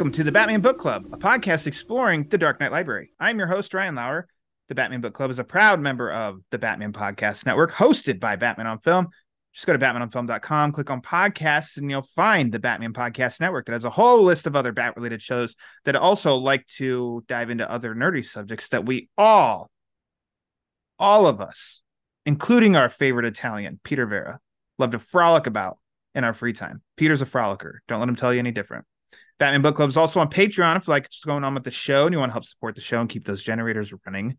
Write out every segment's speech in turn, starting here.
Welcome to the Batman Book Club, a podcast exploring the Dark Knight Library. I'm your host, Ryan Lauer. The Batman Book Club is a proud member of the Batman Podcast Network, hosted by Batman on Film. Just go to batmanonfilm.com, click on podcasts, and you'll find the Batman Podcast Network that has a whole list of other bat related shows that also like to dive into other nerdy subjects that we all, all of us, including our favorite Italian, Peter Vera, love to frolic about in our free time. Peter's a frolicker. Don't let him tell you any different. Batman Book Club is also on Patreon if you like what's going on with the show and you want to help support the show and keep those generators running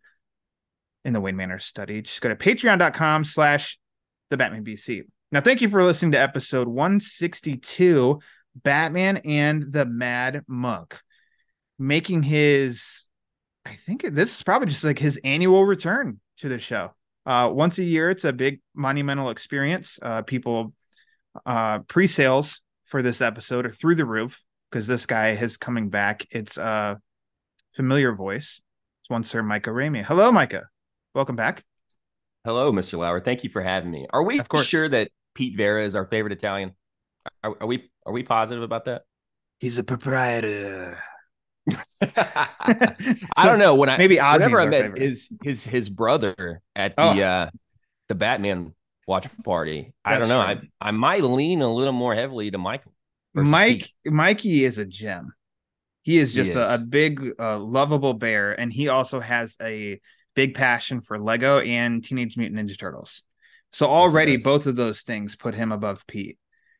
in the Wayne Manor study. Just go to patreon.com slash the Batman BC. Now, thank you for listening to episode 162, Batman and the Mad Monk, making his, I think this is probably just like his annual return to the show. Uh, once a year, it's a big monumental experience. Uh, people, uh, pre sales for this episode are through the roof because this guy is coming back. It's a familiar voice. It's one Sir Micah Ramey. Hello, Micah. Welcome back. Hello, Mr. Lauer. Thank you for having me. Are we Of course. sure that Pete Vera is our favorite Italian? Are, are we are we positive about that? He's a proprietor. I don't know. When I maybe Ozzy's whenever I met favorite. his his his brother at Oh. the uh the Batman watch party, I don't know. right. I I might lean a little more heavily to Michael. Mike Pete. Mikey is a gem. He is He just A, a big, uh, lovable bear, and he also has a big passion for Lego and Teenage Mutant Ninja Turtles. So already, both of those things put him above Pete.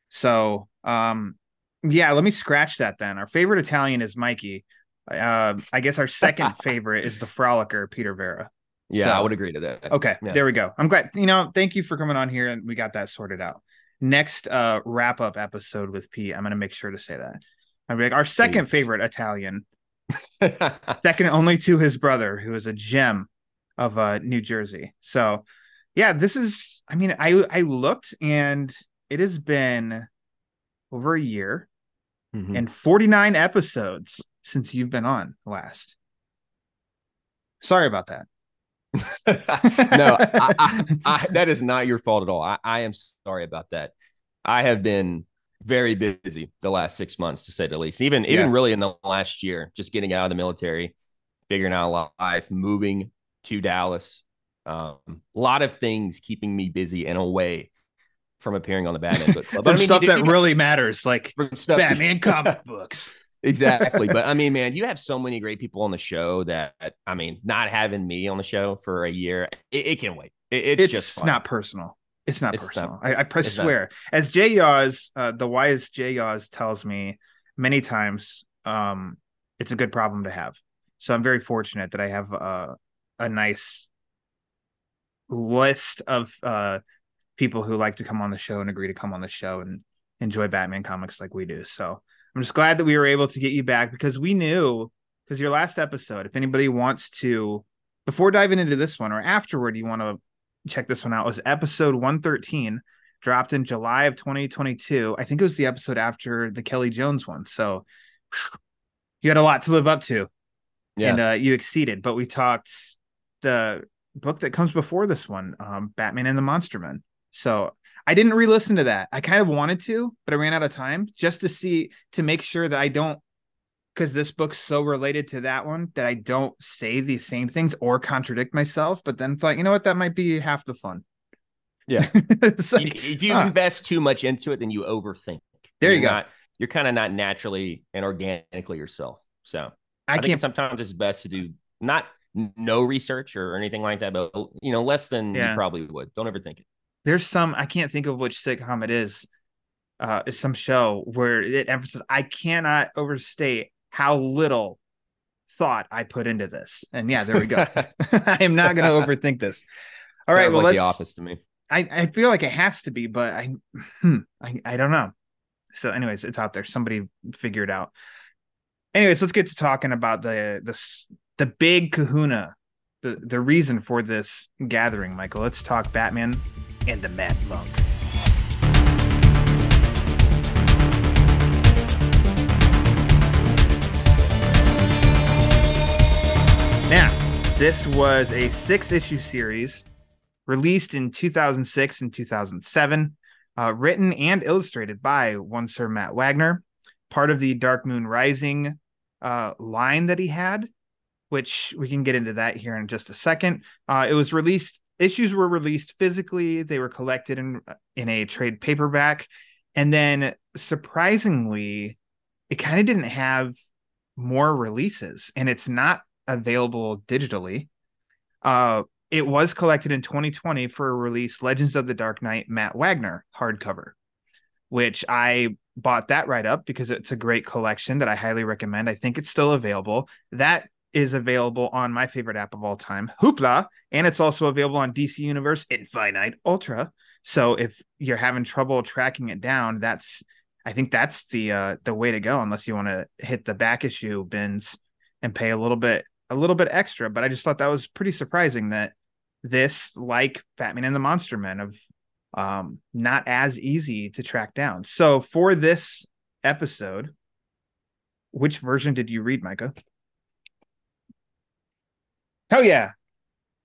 So, um, yeah, let me scratch that then. Our favorite Italian is Mikey. Uh, I guess our second favorite is the frolicker Peter Vera. Yeah, So- I would agree to that. Okay, Yeah. there we go. I'm glad. You know, thank you for coming on here, and we got that sorted out. Next uh wrap up episode with Pete, I'm gonna make sure to say that. I'm like our second Please. favorite Italian, second only to his brother, who is a gem of uh New Jersey. So, yeah, this is. I mean, I I looked, and it has been over a year Mhm. and 49 episodes since you've been on last. Sorry about that. no, I, I, I, that is not your fault at all. I, I am sorry about that. I have been very busy the last six months, to say the least. Even even Yeah. really in the last year, just getting out of the military, figuring out life, moving to Dallas. Um, a lot of things keeping me busy and away from appearing on the Batman book club. From I mean, stuff you- that you- really matters, like from stuff Batman comic books. Exactly. But I mean, man, you have so many great people on the show that I mean, not having me on the show for a year, it, it can wait. It- it's, It's, just fun. not personal. It's not It's personal. not- I, I it's not. swear. As Jay Yaws, uh, the wise Jay Yaws tells me many times, um, it's a good problem to have. So I'm very fortunate that I have a, a nice list of uh, people who like to come on the show and agree to come on the show and enjoy Batman comics like we do. So I'm just glad that we were able to get you back because we knew because your last episode, if anybody wants to, before diving into this one or afterward, you want to check this one out, was episode 113, dropped in July of 2022. I think it was the episode after the Kelly Jones one. So you had a lot to live up to Yeah. and uh, you exceeded. But we talked the book that comes before this one, um, Batman and the Monster Men. So I didn't re-listen to that. I kind of wanted to, but I ran out of time just to see to make sure that I don't because this book's so related to that one that I don't say the same things or contradict myself. But then thought, you know what, that might be half the fun. Yeah. Like, if you ah. invest too much into it, then you overthink. There you go. Not, you're kind of not naturally and organically yourself. So I I, think can't. sometimes it's best to do not no research or anything like that, but you know, less than Yeah. you probably would. Don't overthink it. There's some I can't think of which sitcom it is. Uh, it's some show where it emphasizes I cannot overstate how little thought I put into this. And yeah, there we go. I am not going to overthink this. All right, Sounds well like the office to me. I, I feel like it has to be, but I, hmm, I I don't know. So, anyways, it's out there. Somebody figure it out. Anyways, let's get to talking about the the the big Kahuna, the the reason for this gathering. Michael, let's talk Batman and the Mad Monk. Now, this was a six issue series released in 2006 and 2007, uh, written and illustrated by one Sir Matt Wagner, part of the Dark Moon Rising uh, line that he had, which we can get into that here in just a second. Uh, it was released, issues were released physically, they were collected in, in a trade paperback. And then surprisingly, it kind of didn't have more releases and it's not available digitally. Uh, it was collected in 2020 for a release Legends of the Dark Knight Matt Wagner hardcover, which I bought that right up because it's a great collection that I highly recommend. I think it's still available. That is available on my favorite app of all time, Hoopla, and it's also available on DC Universe Infinite Ultra. So if you're having trouble tracking it down, that's I think that's the uh the way to go unless you want to hit the back issue bins and pay a little bit a little bit extra, but I just thought that was pretty surprising that this, like Batman and the Monster Men, of um, not as easy to track down. So for this episode, which version did you read, Micah? Hell yeah.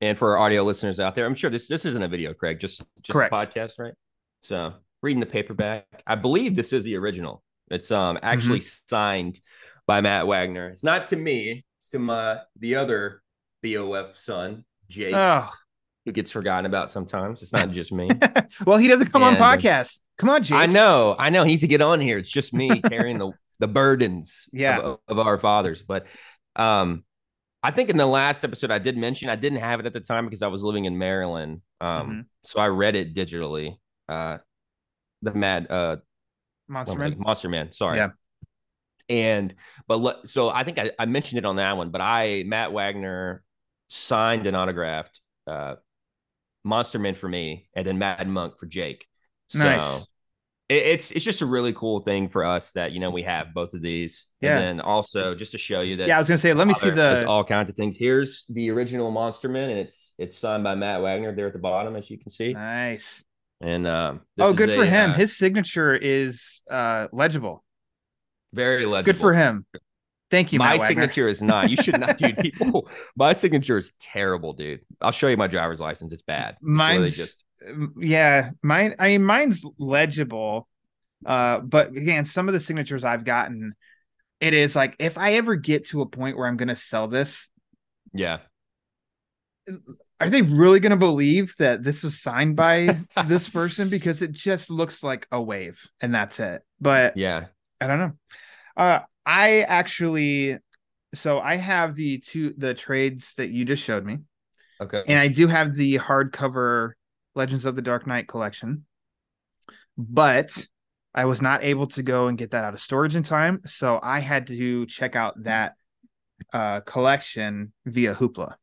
And for our audio listeners out there, I'm sure this this isn't a video, Craig, just just Correct. a podcast, right? So reading the paperback. I believe this is the original. It's um actually Mm-hmm. signed by Matt Wagner. It's not to me, it's to my the other BOF son, Jake, Oh, who gets forgotten about sometimes. It's not just me. well, he doesn't come And, uh, on podcasts. Come on, Jake. I know, I know. He needs to get on here. It's just me carrying the the burdens Yeah. of, of our fathers. But um, I think in the last episode I did mention I didn't have it at the time because I was living in Maryland. Um, Mhm. so I read it digitally. Uh, the Mad uh Monster what am I- Man. Monster Man. Sorry. Yeah. And but le- so I think I, I mentioned it on that one, but I Matt Wagner signed and autographed uh Monster Man for me, and then Mad Monk for Jake. So Nice. It, it's it's just a really cool thing for us that you know we have both of these. Yeah. And then also just to show you that Yeah, I was gonna say, let me see the all kinds of things. Here's the original Monster Man, and it's it's signed by Matt Wagner there at the bottom, as you can see. nice. And um, this Oh, good for a, him. uh, His signature is uh legible. very legible. Good for him. Thank you, my signature is not. You should not, dude. People, my signature is terrible, dude. I'll show you my driver's license. It's bad. It's Mine's just yeah, mine. I mean, mine's legible. Uh, but again, some of the signatures I've gotten, it is like if I ever get to a point where I'm gonna sell this, yeah, are they really gonna believe that this was signed by this person? Because it just looks like a wave and that's it. But yeah. I don't know. Uh, I actually, so I have the two the trades that you just showed me. Okay. and I do have the hardcover Legends of the Dark Knight collection, but I was not able to go and get that out of storage in time, so I had to check out that uh, collection via Hoopla.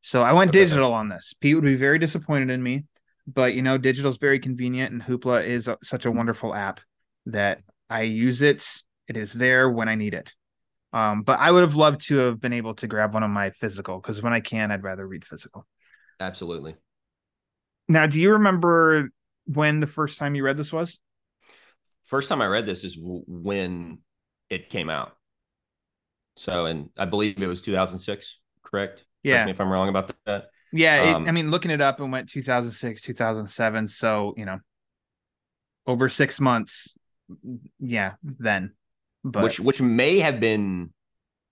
So I went digital on this. Pete would be very disappointed in me, but you know, digital is very convenient, and Hoopla is a- such a wonderful app that I use it. It is there when I need it. Um, but I would have loved to have been able to grab one of my physical because when I can, I'd rather read physical. Absolutely. Now, do you remember when the first time you read this was? First time I read this is w- when it came out. So, and I believe it was 2006, correct? Correct Yeah. me if I'm wrong about that. Yeah. it- Um, I mean, looking it up, it went 2006, 2007. So, you know, over six months. Yeah. Then, but which which may have been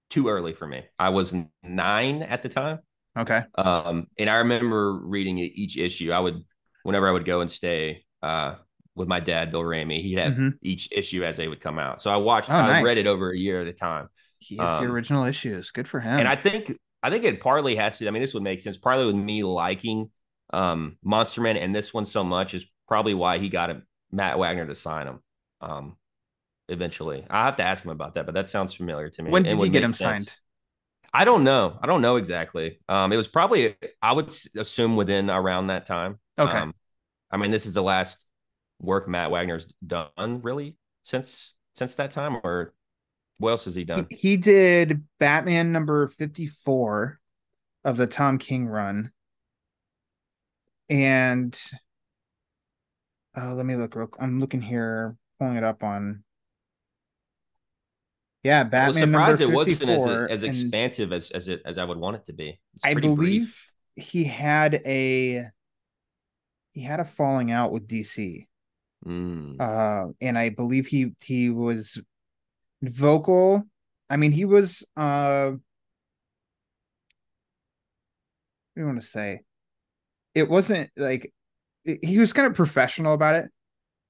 too early for me. I was nine at the time. Okay. Um, and I remember reading each issue. I would, whenever I would go and stay uh, with my dad, Bill Ramey, he'd have Mhm. each issue as they would come out. So I watched, Oh, I read it over a year at a time. He has the um, original issues. Good for him. And I think, I think it partly has to, I mean, this would make sense. Partly with me liking um, Monster Man and this one so much is probably why he got him, Matt Wagner to sign him. Um, eventually, I have to ask him about that, but that sounds familiar to me. when did you get him sense. signed? I don't know. I don't know exactly. Um, it was probably I would assume within around that time. Okay. Um, I mean, this is the last work Matt Wagner's done, really. since since that time, or what else has he done? He, he did Batman number 54 of the Tom King run. And oh, let me look real I'm looking here, pulling it up on yeah, I was Batman surprised it wasn't 54. as, as expansive as as it as I would want it to be. I believe brief. he had a he had a falling out with DC. Mm. uh and i believe he he was vocal i mean he was uh what do you want to say it wasn't like it- he was kind of professional about it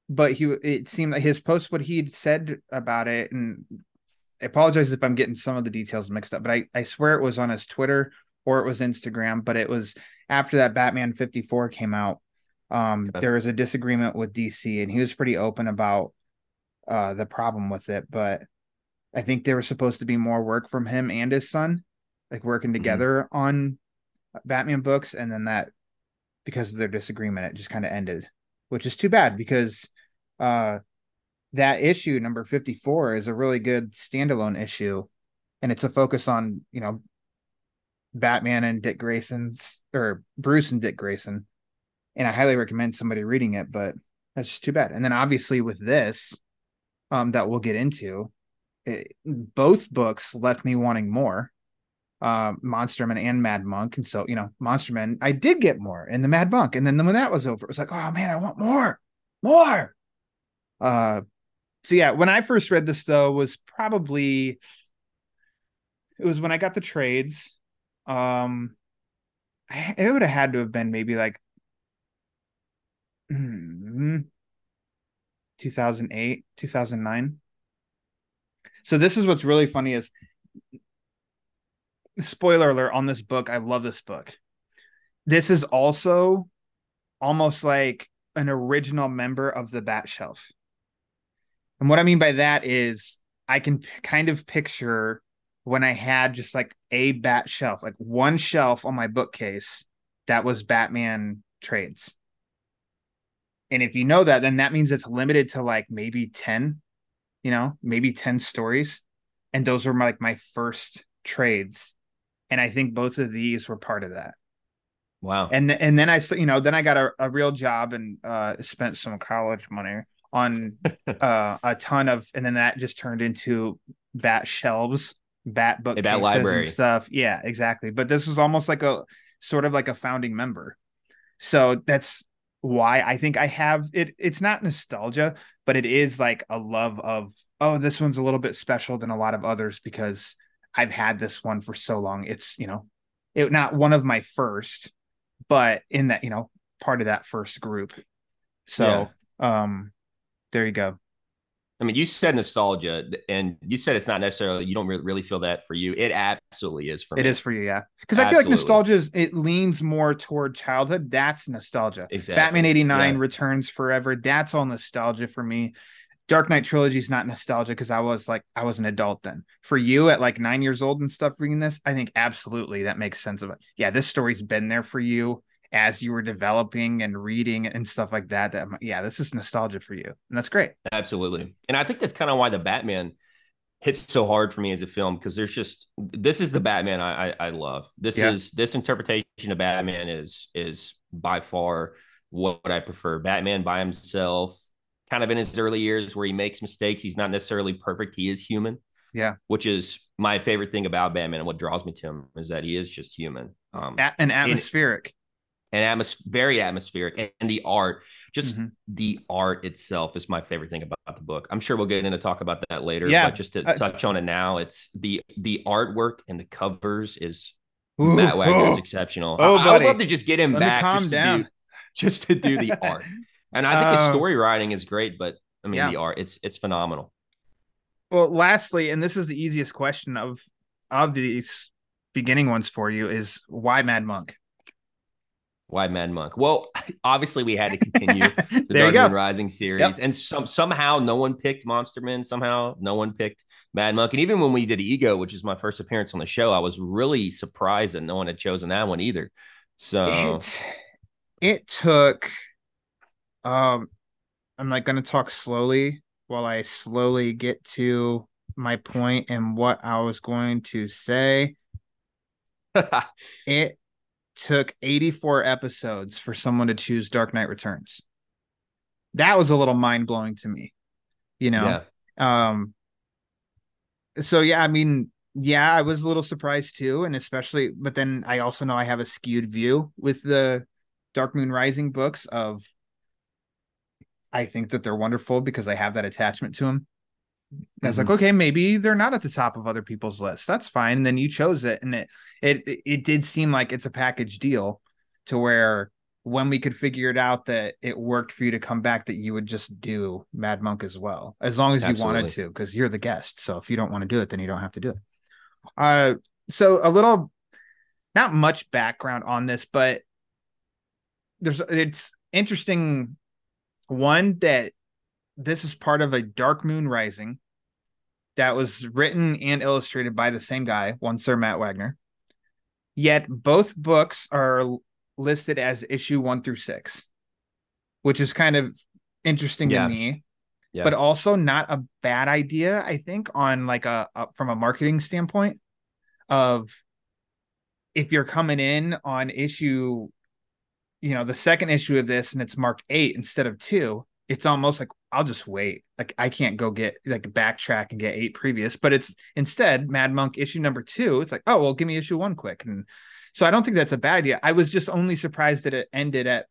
but he it seemed like his post what he'd said about it and i apologize if i'm getting some of the details mixed up but i i swear it was on his twitter or it was instagram but it was after that batman 54 came out. Um there was a disagreement with dc and he was pretty open about uh the problem with it but i think there was supposed to be more work from him and his son like working together on batman books. And then that because of their disagreement it just kind of ended which is too bad because uh that issue number 54 is a really good standalone issue. And it's a focus on you know batman and dick grayson's or bruce and dick grayson. And i highly recommend somebody reading it but that's just too bad. And then obviously with this um that we'll get into it, both books left me wanting more. Uh monsterman and mad monk. And so you know monsterman i did get more in the mad monk. And then when that was over it was like oh man i want more more. Uh so yeah when i first read this though was probably it was when i got the trades um it would have had to have been maybe like hmm, 2008 2009 so this is what's really funny is spoiler alert on this book i love this book. This is also almost like an original member of the bat shelf and what i mean by that is i can p- kind of picture when i had just like a bat shelf like one shelf on my bookcase that was batman trades. And if you know that then that means it's limited to like maybe 10 you know maybe 10 stories. And those were my, like my first trades. And i think both of these were part of that. Wow. and th- and then I you know then I got a, a real job and uh spent some college money on uh a ton of and then that just turned into bat shelves bat book bat library. and stuff. Yeah exactly. But this was almost like a sort of like a founding member. So that's why I think I have it it's not nostalgia but it is like a love of oh this one's a little bit special than a lot of others because I've had this one for so long. It's you know it not one of my first but in that you know part of that first group. So um there you go. I mean, you said nostalgia, and you said it's not necessarily you don't re- really feel that for you. It absolutely is for It me. is for you yeah. Because i feel like nostalgia is it leans more toward childhood. That's nostalgia. Exactly. batman 89 Yeah. returns forever. That's all nostalgia for me. Dark knight trilogy is not nostalgia because i was like i was an adult then. For you at like nine years old and stuff reading this i think absolutely that makes sense of it. Yeah this story's been there for you as you were developing and reading and stuff like that that yeah this is nostalgia for you and that's great Absolutely. And I think that's kind of why the Batman hits so hard for me as a film because there's just this is the Batman I I, I love. This Yeah. is this interpretation of Batman is is by far what I prefer. Batman by himself, kind of in his early years where he makes mistakes. He's not necessarily perfect. He is human. Yeah. Which is my favorite thing about Batman and what draws me to him is that he is just human. Um, A- and atmospheric and atmos- very atmospheric and, the art just Mhm. the art itself is my favorite thing about the book i'm sure we'll get into talk about that later Yeah. but just to Uh, touch on it now it's the the artwork and the covers is Ooh, matt wagner is oh. exceptional Oh, I, I would love to just get him Let back calm just, down. To do, just to do the art and i think his Uh, story writing is great but i mean Yeah. the art it's it's phenomenal Well, lastly, and this is the easiest question of of these beginning ones for you is why Mad Monk? Why mad monk well obviously we had to continue the Dark. Moon Rising series, and some somehow no one picked Monsterman. Somehow no one picked Mad Monk, and even when we did Ego, which is my first appearance on the show, I was really surprised that no one had chosen that one either. So It it took um I'm like going to talk slowly while I slowly get to my point and what I was going to say. it took 84 episodes for someone to choose Dark Knight Returns. That was a little mind blowing to me, you know. Yeah. Um. So yeah, I mean, yeah, I was a little surprised too, and especially, but then I also know I have a skewed view with the Dark Moon Rising books. Of I think that they're wonderful because I have that attachment to them. I was like, Mm-hmm. okay, maybe they're not at the top of other people's lists. That's fine. And then you chose it, and it it it did seem like it's a package deal to where when we could figure it out that it worked for you to come back, that you would just do Mad Monk as well, as long as you wanted to, because you're the guest. So if you don't want to do it, then you don't have to do it. Uh, so a little, not much background on this, but there's it's interesting. One that this is part of a Dark Moon Rising that was written and illustrated by the same guy, one Sir Matt Wagner. Yet both books are listed as issue one through six, which is kind of interesting Yeah. to me, Yeah. but also not a bad idea, I think, on like a, a from a marketing standpoint of if you're coming in on issue, you know, the second issue of this and it's marked eight instead of two, it's almost like I'll just wait. Like I can't go get like backtrack and get eight previous, but it's instead Mad Monk issue number two. It's like, oh well, give me issue one quick. And so I don't think that's a bad idea. I was just only surprised that it ended at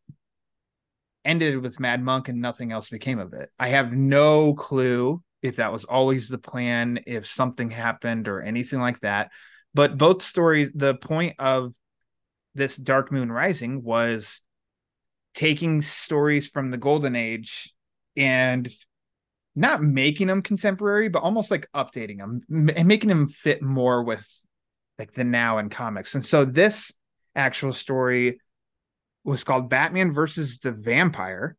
ended with Mad Monk and nothing else became of it. I have no clue if that was always the plan, if something happened or anything like that. But both stories, the point of this Dark Moon Rising was taking stories from the Golden Age and not making them contemporary, but almost like updating them and making them fit more with like the now in comics. And so this actual story was called Batman versus the Vampire.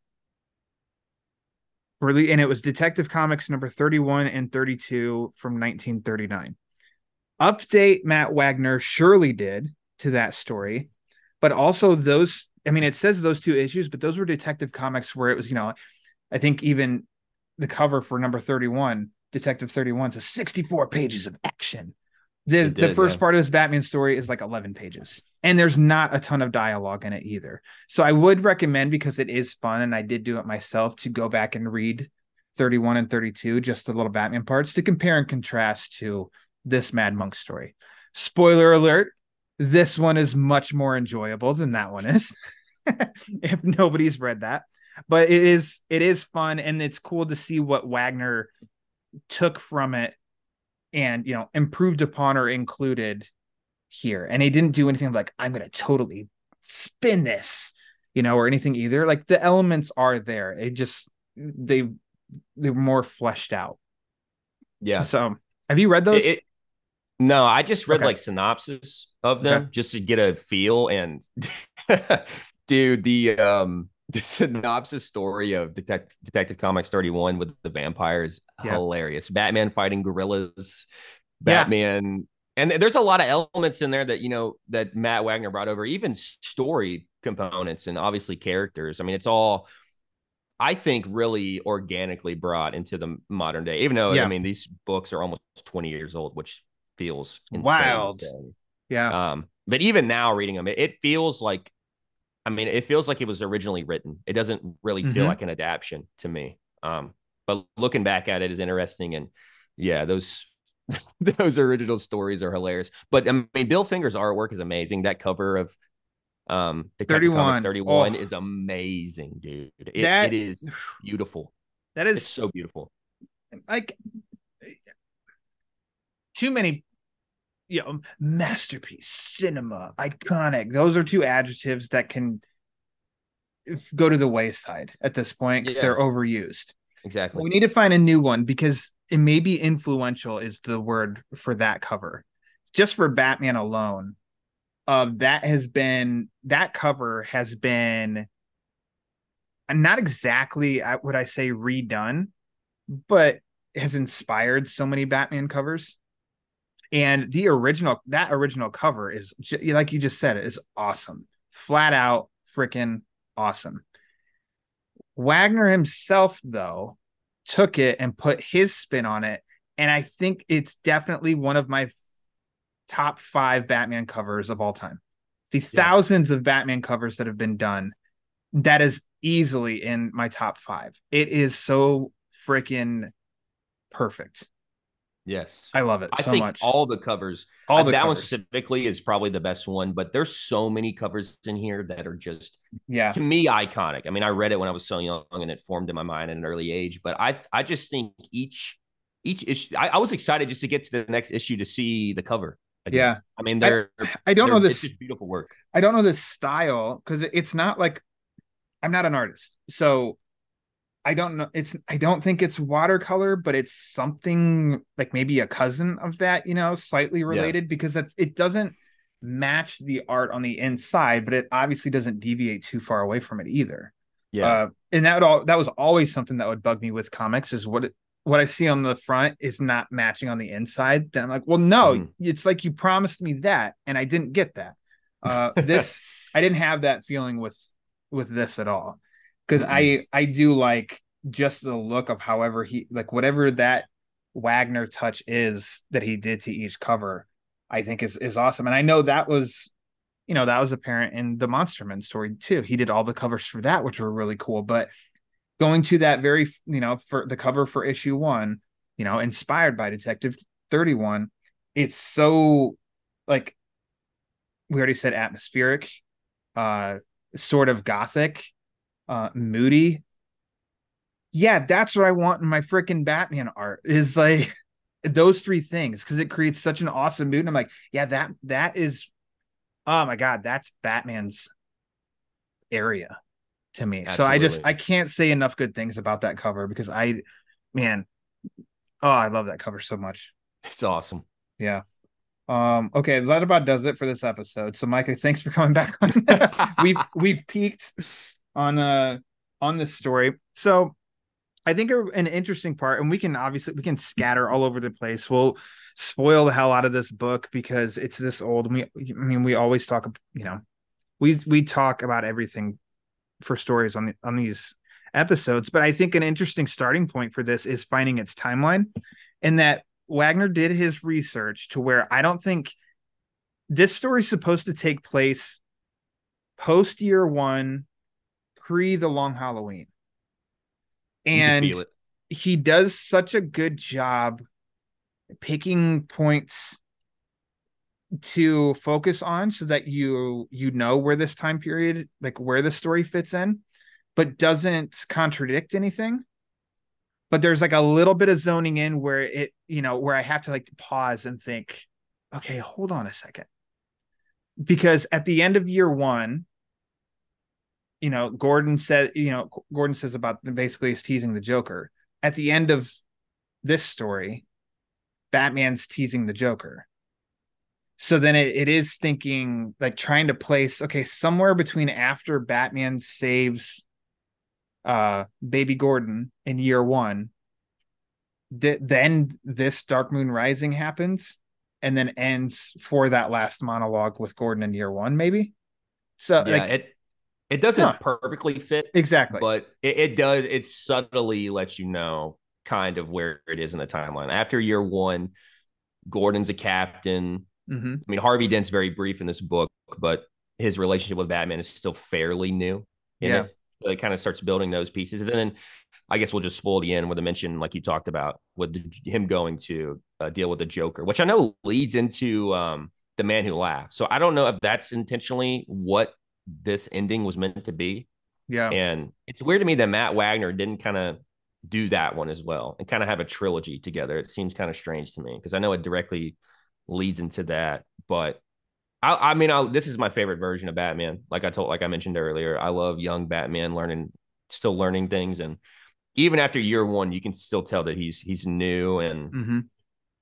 Really, and it was Detective Comics number 31 and 32 from 1939. Update Matt Wagner surely did to that story, but also those, I mean, it says those two issues, but those were Detective Comics where it was, you know, I think even the cover for number 31, Detective 31, says 64 pages of action. The It the first yeah. part of this Batman story is like 11 pages. And there's not a ton of dialogue in it either. So I would recommend because it is fun and I did do it myself to go back and read 31 and 32, just the little Batman parts to compare and contrast to this Mad Monk story. Spoiler alert, this one is much more enjoyable than that one is. if nobody's read that. But it is it is fun and it's cool to see what Wagner took from it and you know improved upon or included here. And he didn't do anything like I'm gonna totally spin this, you know, or anything either. Like the elements are there. It just they they're more fleshed out. yeah. So have you read those? It- it- no, I just read Okay. like synopsis of them Okay. just to get a feel. And dude, the um the synopsis story of Detect- Detective Comics 31 with the vampires Yeah. hilarious. Batman fighting gorillas, Yeah. Batman. And there's a lot of elements in there that you know that Matt Wagner brought over, even story components and obviously characters. I mean, it's all I think really organically brought into the modern day. Even though Yeah. I mean these books are almost 20 years old, which feels insane Wild. yeah. Um, but even now reading them, it, it feels like, I mean, it feels like it was originally written. It doesn't really feel Mhm. like an adaptation to me. Um, but looking back at it is interesting, and yeah, those those original stories are hilarious. But I mean, Bill Finger's artwork is amazing. That cover of um Detective 31. Comics 31 Oh. is amazing, dude. It, That- it is beautiful. That is It's so beautiful. like too many you know masterpiece cinema iconic those are two adjectives that can go to the wayside at this point because Yeah. they're overused Exactly. we need to find a new one because it may be influential is the word for that cover just for batman alone uh, that has been that cover has been not exactly would i say redone but has inspired so many batman covers and the original that original cover is like you just said it is awesome flat out freaking awesome wagner himself though took it and put his spin on it. And I think it's definitely one of my top five Batman covers of all time. The Yeah. thousands of Batman covers that have been done, that is easily in my top five. It is so freaking perfect. Yes. I love it I so think much. all the covers, All uh, the that one specifically is probably the best one, but there's so many covers in here that are just yeah. to me iconic. I mean, I read it when I was so young and it formed in my mind at an early age, but I I just think each each issue I, I was excited just to get to the next issue to see the cover. again. Yeah. I mean, they're I don't know they're- this It's just beautiful work. I don't know this style because it's not like I'm not an artist. So I don't know. It's I don't think it's watercolor, but it's something like maybe a cousin of that, you know, slightly related because it, it doesn't match the art on the inside, but it obviously doesn't deviate too far away from it either. Yeah. Uh, and that would all that was always something that would bug me with comics is what it, what I see on the front is not matching on the inside. Then I'm like, well, no, Mhm. it's like you promised me that, and I didn't get that. Uh, this I didn't have that feeling with with this at all because I I do like just the look of however he like whatever that Wagner touch is that he did to each cover. I think is is awesome, and I know that was you know that was apparent in the Monster Man story too. He did all the covers for that, which were really cool. But going to that very you know for the cover for issue one, you know, inspired by Detective Thirty One, it's so like we already said atmospheric, uh, sort of gothic, uh, moody. Yeah, that's what I want in my freaking Batman art. Is like those three things because it creates such an awesome mood. And I'm like, yeah, that that is oh my god, that's Batman's area to me. So I just I can't say enough good things about that cover because I man, oh, I love that cover so much. It's awesome. Yeah. Um, okay, that about does it for this episode. So Micah, thanks for coming back on. we've we've peaked on uh on this story. So I think an interesting part, and we can obviously we can scatter all over the place. We'll spoil the hell out of this book because it's this old. We I mean we always talk, you know, we we talk about everything for stories on the, on these episodes, but I think an interesting starting point for this is finding its timeline and that Wagner did his research to where I don't think this story's supposed to take place post year one, pre the long Halloween. And he does such a good job picking points to focus on so that you you know where this time period like where the story fits in but doesn't contradict anything. But there's like a little bit of zoning in where it you know where i have to like pause and think okay hold on a second. Because at the end of year one you know gordon said you know gordon says about basically is teasing the joker. At the end of this story batman's teasing the joker. So then it, it is thinking like trying to place okay somewhere between after batman saves uh baby gordon in year one th- then this dark moon rising happens and then ends for that last monologue with gordon in year one maybe? So Yeah, like it it doesn't Huh. perfectly fit, exactly but it, it does. It subtly lets you know kind of where it is in the timeline. After year one, Gordon's a captain. hmm I mean, Harvey Dent's very brief in this book, but his relationship with Batman is still fairly new. Yeah. it. So it kind of starts building those pieces. And then I guess we'll just spoil the end with a mention, like you talked about, with the, him going to uh, deal with the Joker, which I know leads into um, the Man Who Laughs. So I don't know if that's intentionally what this ending was meant to be. yeah And it's weird to me that Matt Wagner didn't kind of do that one as well and kind of have a trilogy together. It seems kind of strange to me because I know it directly leads into that. But I, I mean, I, this is my favorite version of Batman. Like I told, like I mentioned earlier, I love young Batman learning, still learning things, and even after year one, you can still tell that he's he's new. And hmm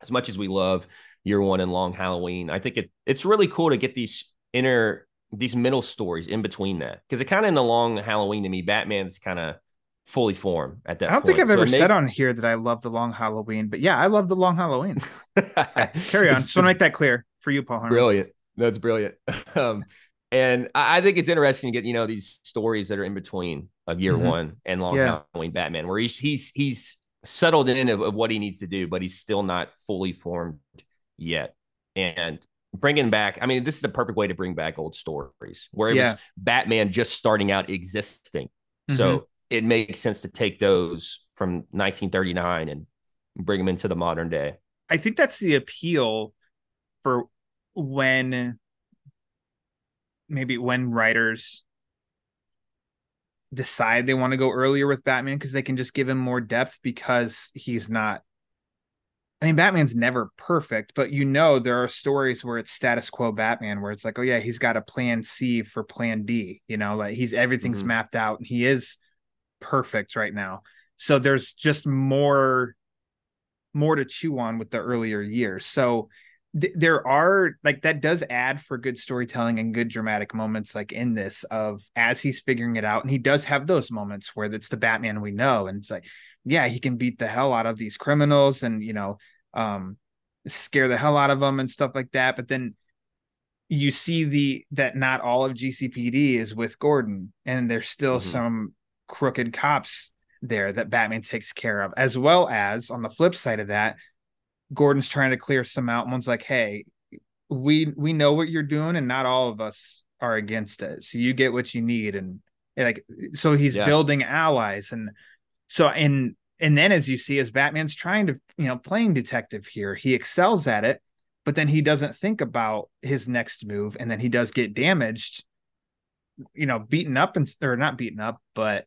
as much as we love year one and Long Halloween, I think it it's really cool to get these inner these middle stories in between that because it kind of in the Long Halloween to me, Batman's kind of fully formed at that. i don't think i've So ever said on here that i love the long halloween but yeah i love the long halloween carry on just want to make that clear for you paul Hunter. brilliant. That's brilliant. Um, and I I think it's interesting to get you know these stories that are in between of year Mhm. one and Long Yeah. Halloween Batman, where he's he's he's settled in of, of what he needs to do, but he's still not fully formed yet. And bringing back, I mean, this is the perfect way to bring back old stories where it Yeah. was Batman just starting out existing. Mm-hmm. So it makes sense to take those from 1939 and bring them into the modern day. I think that's the appeal for when maybe when writers decide they want to go earlier with Batman because they can just give him more depth because he's not I mean Batman's never perfect, but you know there are stories where it's status quo Batman where it's like, oh yeah, he's got a plan C for plan D, you know, like he's everything's Mhm. mapped out and he is perfect right now. So there's just more more to chew on with the earlier years. So th- there are like that does add for good storytelling and good dramatic moments like in this of as he's figuring it out and he does have those moments where it's the Batman we know and it's like yeah, he can beat the hell out of these criminals and you know um scare the hell out of them and stuff like that, but then you see the that not all of GCPD is with Gordon and there's still Mhm. some crooked cops there that Batman takes care of, as well as on the flip side of that, Gordon's trying to clear some out. And one's like, "Hey, we we know what you're doing, and not all of us are against it. So you get what you need." And, and like, so he's Yeah. building allies, and so and and then as you see, as Batman's trying to you know playing detective here, he excels at it, but then he doesn't think about his next move, and then he does get damaged. You know, beaten up and or not beaten up, but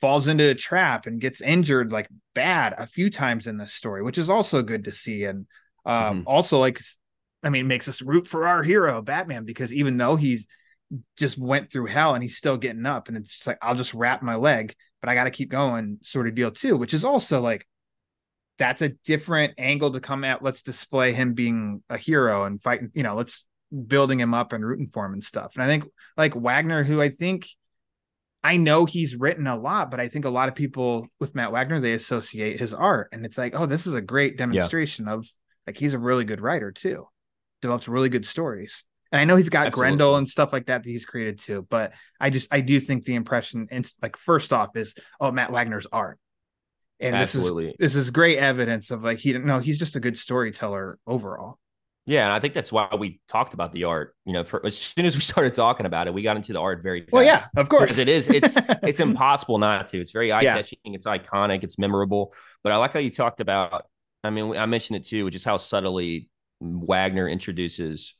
falls into a trap and gets injured like bad a few times in this story, which is also good to see. And um, Mhm. also like, I mean, makes us root for our hero, Batman, because even though he's just went through hell and he's still getting up, and it's just like I'll just wrap my leg, but I got to keep going, sort of deal too. Which is also like that's a different angle to come at. Let's display him being a hero and fighting. You know, let's building him up and rooting for him and stuff. And I think like Wagner, who I think I know he's written a lot, but I think a lot of people with Matt Wagner they associate his art, and it's like, oh, this is a great demonstration of like he's a really good writer too, develops really good stories. And I know he's got Absolutely. Grendel and stuff like that that he's created too, but I just I do think the impression, and like first off, is oh Matt Wagner's art, and Absolutely. this is this is great evidence of like he no he's just a good storyteller overall. Yeah, and I think that's why we talked about the art. You know, for as soon as we started talking about it, we got into the art very fast. Well, yeah, of course because it is it's it's impossible not to. It's very eye Yeah. catching. It's iconic. It's memorable. But I like how you talked about. I mean, I mentioned it too, which is how subtly Wagner introduces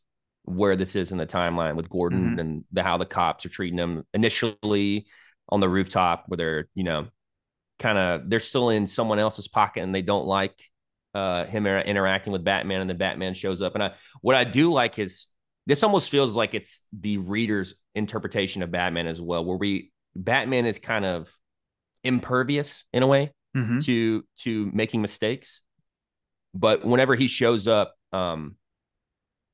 where this is in the timeline with Gordon Mhm. and the how the cops are treating him initially on the rooftop, where they're you know kind of they're still in someone else's pocket and they don't like uh him inter- interacting with Batman, and then Batman shows up. And I what I do like is this almost feels like it's the reader's interpretation of Batman as well, where we Batman is kind of impervious in a way Mhm. to to making mistakes, but whenever he shows up um,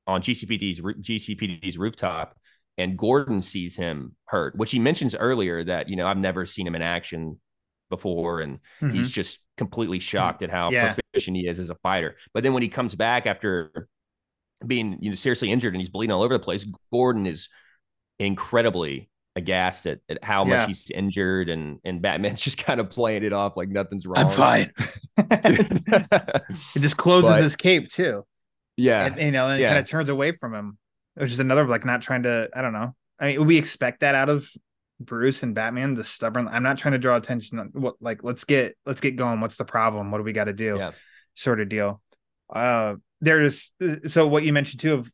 on GCPD's GCPD's rooftop and Gordon sees him hurt, which he mentions earlier that you know I've never seen him in action before, and Mhm. he's just completely shocked at how Yeah. proficient he is as a fighter. But then when he comes back after being you know seriously injured and he's bleeding all over the place, Gordon is incredibly aghast at, at how Yeah. much he's injured and and Batman's just kind of playing it off like nothing's wrong. I'm fine. it just closes But- his cape too. Yeah. and, you know, and Yeah. kind of turns away from him, which is another like not trying to. I don't know. I mean, we expect that out of Bruce and Batman, the stubborn. I'm not trying to draw attention on what like let's get let's get going. What's the problem? What do we got to do? Yeah. Sort of deal. Uh, there's so what you mentioned too of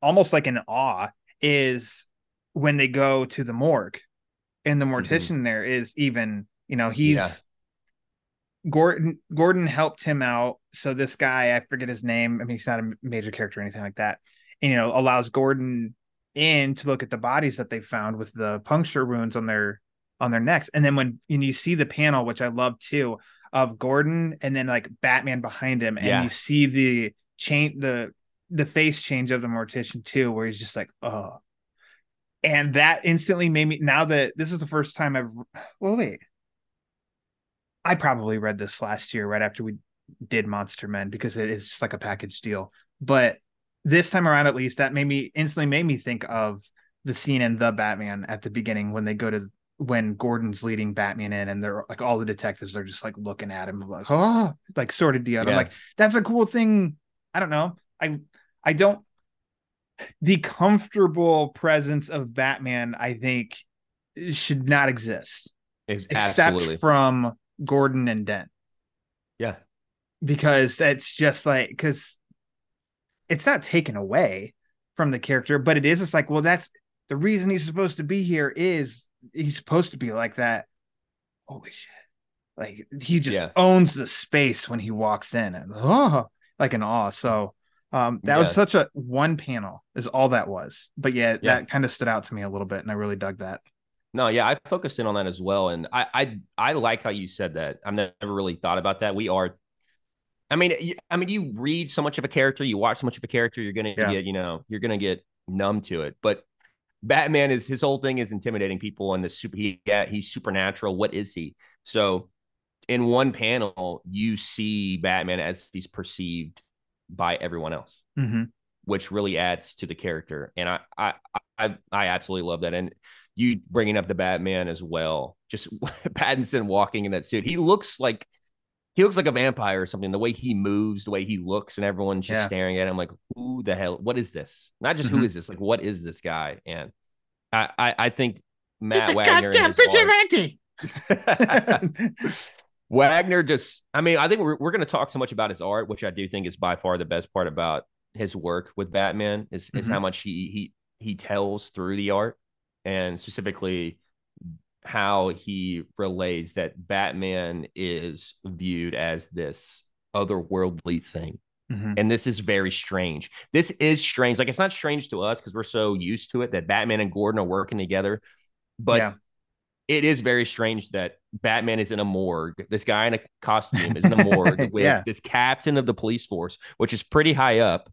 almost like an awe is when they go to the morgue, and the mortician there is even you know he's. Yeah. Gordon Gordon helped him out. So this guy, I forget his name. I mean, he's not a major character or anything like that. And, you know, allows Gordon in to look at the bodies that they found with the puncture wounds on their on their necks. And then when and you see the panel, which I love too, of Gordon and then like Batman behind him, and Yeah. you see the change the the face change of the mortician too, where he's just like, oh. And that instantly made me now that this is the first time I've well wait. I probably read this last year right after we did Monster Men because it is just like a package deal. But this time around, at least, that made me instantly made me think of the scene in the Batman at the beginning when they go to when Gordon's leading Batman in, and they're like all the detectives are just like looking at him like oh like sort of deal. I'm Yeah. like that's a cool thing. I don't know. I I don't the comfortable presence of Batman. I think should not exist It's except absolutely. from Gordon and Dent yeah. because that's just like because it's not taken away from the character, but it is. It's like, well, that's the reason he's supposed to be here is he's supposed to be like that. Holy shit! Like he just Yeah. owns the space when he walks in, and oh, like an awe. So um, that was such a one panel is all that was. But yeah, Yeah. that kind of stood out to me a little bit, and I really dug that. No, yeah, I focused in on that as well, and I I I like how you said that. I've never really thought about that. We are, I mean, you, I mean, you read so much of a character, you watch so much of a character, you're gonna Yeah. get, you know, you're gonna get numb to it. But Batman is his whole thing is intimidating people, and the super, he, yeah, he's supernatural. What is he? So, in one panel, you see Batman as he's perceived by everyone else Mm-hmm. which really adds to the character. And I, I, I, I absolutely love that. And you bringing up the Batman as well, just Pattinson walking in that suit. He looks like he looks like a vampire or something. The way he moves, the way he looks, and everyone's just Yeah. staring at him like, "Who the hell? What is this? Not just who Mhm. is this? Like, what is this guy?" And I, I, I think Matt He's a Wagner and goddamn his art- vigilante. Wagner just, I mean, I think we're, we're going to talk so much about his art, which I do think is by far the best part about his work with Batman is, is Mhm. how much he, he, he tells through the art and specifically how he relays that Batman is viewed as this otherworldly thing. Mhm. And this is very strange. This is strange. Like it's not strange to us because we're so used to it that Batman and Gordon are working together. But Yeah. it is very strange that Batman is in a morgue. This guy in a costume is in a morgue with Yeah. this captain of the police force, which is pretty high up.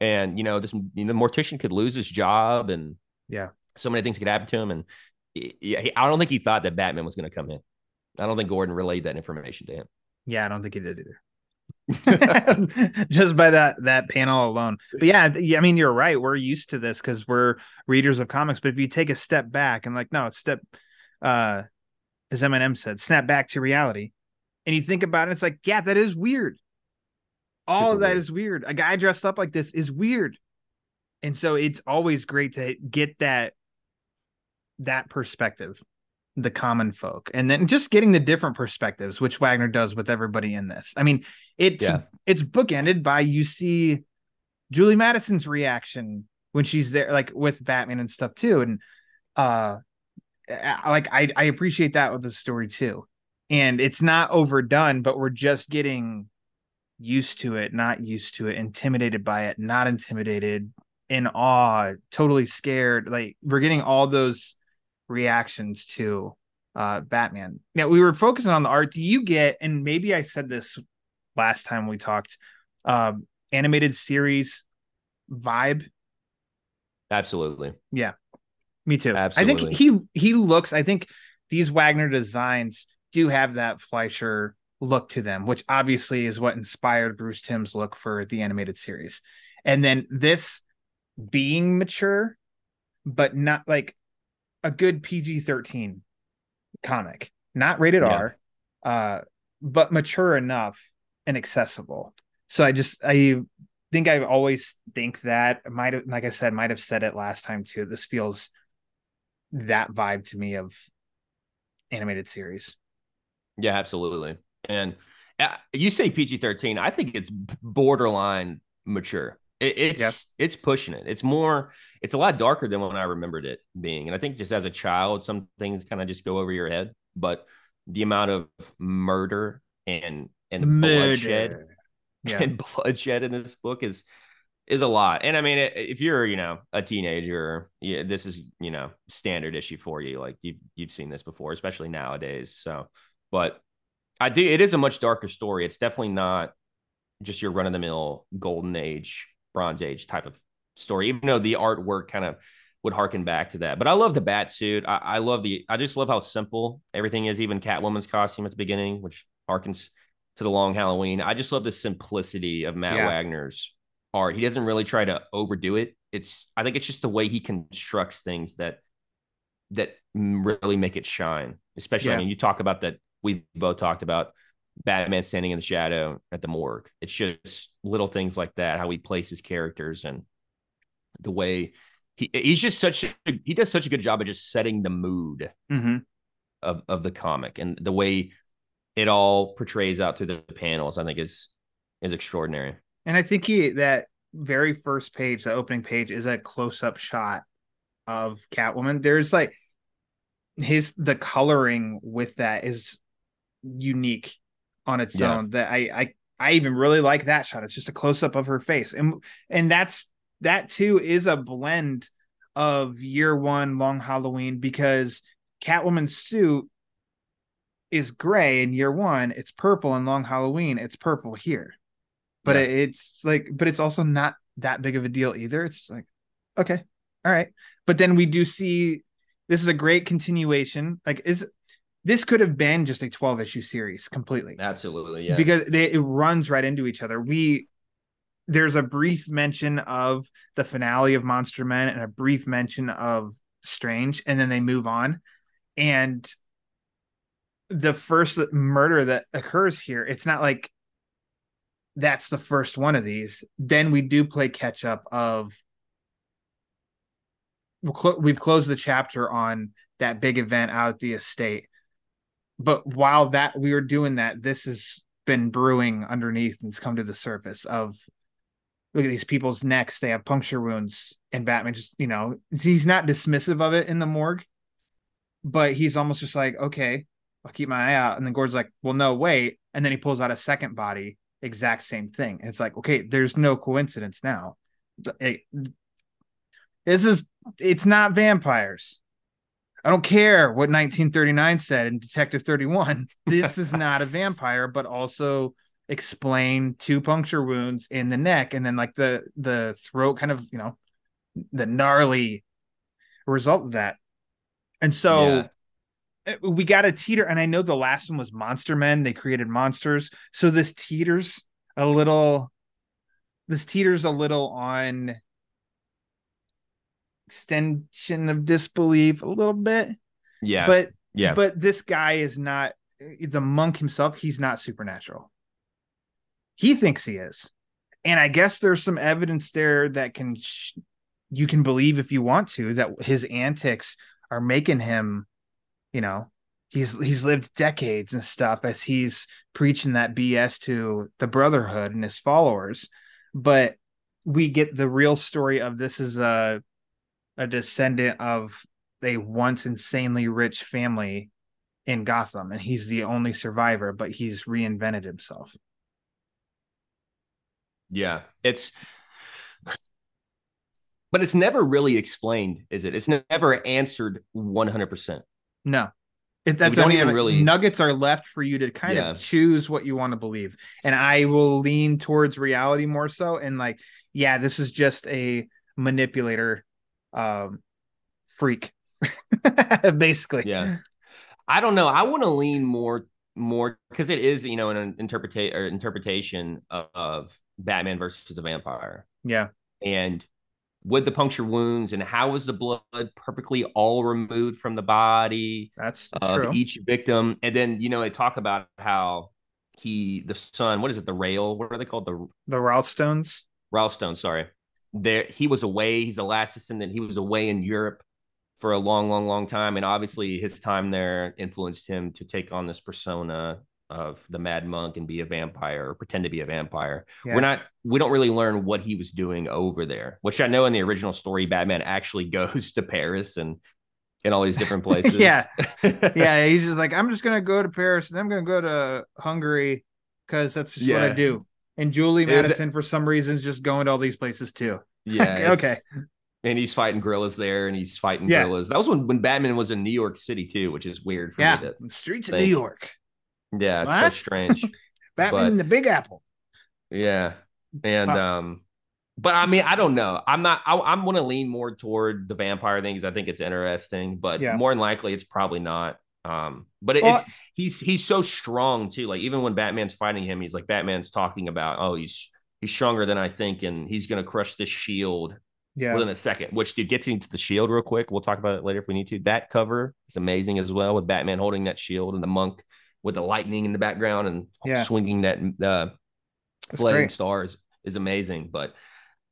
And you know, this you know, mortician could lose his job, and Yeah. So many things could happen to him. And he, I don't think he thought that Batman was going to come in. I don't think Gordon relayed that information to him. Yeah, I don't think he did either. Just by that that panel alone. But yeah, I mean you're right. We're used to this because we're readers of comics. But if you take a step back and like, no, step uh as Eminem said, snap back to reality. And you think about it, it's like, yeah, that is weird. All Super of that weird. is weird. A guy dressed up like this is weird. And so it's always great to get that that perspective the common folk and then just getting the different perspectives which wagner does with everybody in this i mean it's Yeah. it's bookended by you see julie madison's reaction when she's there like with batman and stuff too and uh like i i appreciate that with the story too and it's not overdone but we're just getting used to it not used to it intimidated by it not intimidated in awe totally scared like we're getting all those reactions to uh Batman. Now we were focusing on the art. Do you get and maybe I said this last time we talked um animated series vibe? Absolutely. Yeah. Me too. I think he he looks I think these Wagner designs do have that Fleischer look to them, which obviously is what inspired Bruce Timm's look for the animated series. And then this being mature, but not like a good PG 13 comic, not rated Yeah. R, uh, but mature enough and accessible. So I just, I think I always think that might have, like I said, might have said it last time too. This feels that vibe to me of animated series. Yeah, absolutely. And uh, you say PG thirteen. I think it's borderline mature. It, it's Yeah. it's pushing it. It's more. It's a lot darker than when I remembered it being. And I think just as a child, some things kind of just go over your head. But the amount of murder and and bloodshed Yeah. and bloodshed in this book is is a lot. And I mean, if you're you know a teenager, yeah, this is you know standard issue for you. Like you you've seen this before, especially nowadays. So, but I do. It is a much darker story. It's definitely not just your run of the mill golden age, bronze age type of story. Even though the artwork kind of would harken back to that. But I love the bat suit. I, I love the. I just love how simple everything is. Even Catwoman's costume at the beginning, which harkens to the Long Halloween. I just love the simplicity of Matt Yeah. Wagner's art. He doesn't really try to overdo it. It's. I think it's just the way he constructs things that that really make it shine. Especially, Yeah. I mean, you talk about that. We both talked about Batman standing in the shadow at the morgue. It's just little things like that, how he places characters and the way he he's just such a, he does such a good job of just setting the mood hmm of of the comic and the way it all portrays out through the panels. I think is is extraordinary. And I think he that very first page, the opening page, is a close up shot of Catwoman. There's like his the coloring with that is unique on its Yeah. own. That I I I even really like that shot. It's just a close up of her face, and and that's that too is a blend of year one Long Halloween because Catwoman's suit is gray in year one. It's purple in Long Halloween. It's purple here but Yeah. it's like but it's also not that big of a deal either it's like okay all right but then we do see this is a great continuation like is this could have been just a 12 issue series completely. Absolutely, yeah. because they, it runs right into each other. We there's a brief mention of the finale of monster men and a brief mention of strange and then they move on. And the first murder that occurs here it's not like that's the first one of these. Then we do play catch up of we've closed the chapter on that big event out at the estate but while that we were doing that this has been brewing underneath and it's come to the surface of look at these people's necks. They have puncture wounds and batman just you know he's not dismissive of it in the morgue but he's almost just like okay i'll keep my eye out. And then gord's like well no wait. And then he pulls out a second body exact same thing. And it's like okay there's no coincidence now. It- this is it's not vampires I don't care what 1939 said in Detective 31. This is not a vampire, but also explain two puncture wounds in the neck and then like the the throat kind of, you know, the gnarly result of that. And so uh, we got a teeter and I know the last one was Monster Men. They created monsters. So this teeters a little this teeters a little on extension of disbelief a little bit. Yeah, but yeah, but this guy is not the monk himself he's not supernatural. He thinks he is. And i guess there's some evidence there that can sh- you can believe if you want to that his antics are making him you know he's he's lived decades and stuff as he's preaching that bs to the brotherhood and his followers. But we get the real story of this is a a descendant of a once insanely rich family in Gotham, and he's the only survivor, but he's reinvented himself. yeah. It's, but it's never really explained, is it? It's never answered one hundred percent. No, it, that's We don't only even like, really- nuggets are left for you to kind Yeah. of choose what you want to believe, and I will lean towards reality more so. And like, yeah, this is just a manipulator, um, freak, basically. Yeah. I don't know. I want to lean more, more because it is, you know, an interpretation or interpretation of, of Batman versus the vampire. yeah, and with the puncture wounds and how was the blood perfectly all removed from the body that's of true. each victim and then you know they talk about how he the son what is it the rail what are they called the the Ralstones. Ralstone sorry there he was away he's a last descendant he was away in Europe for a long long long time and obviously his time there influenced him to take on this persona of the mad monk and be a vampire or pretend to be a vampire Yeah. we're not we don't really learn what he was doing over there which i know in the original story batman actually goes to paris and in all these different places Yeah. yeah, he's just like, I'm just gonna go to Paris and I'm gonna go to Hungary because that's just what I do. And Julie Madison, for some reason, is just going to all these places too. yeah okay. and he's fighting gorillas there and he's fighting Yeah. gorillas that was when, when batman was in new york city too which is weird for Yeah, me to the streets of. New York. yeah it's so strange Batman But- in the Big Apple. Yeah. And Wow. um but I mean, I don't know. I'm not I, I'm gonna lean more toward the vampire things. I think it's interesting, but Yeah. more than likely it's probably not. Um, but it, Well- it's he's he's so strong too. Like even when Batman's fighting him, he's like Batman's talking about, oh, he's he's stronger than I think, and he's gonna crush this shield Yeah. within a second. Which to get into the shield real quick, we'll talk about it later if we need to. That cover is amazing as well with Batman holding that shield and the monk with the lightning in the background and Yeah. swinging that uh, great. stars is amazing. But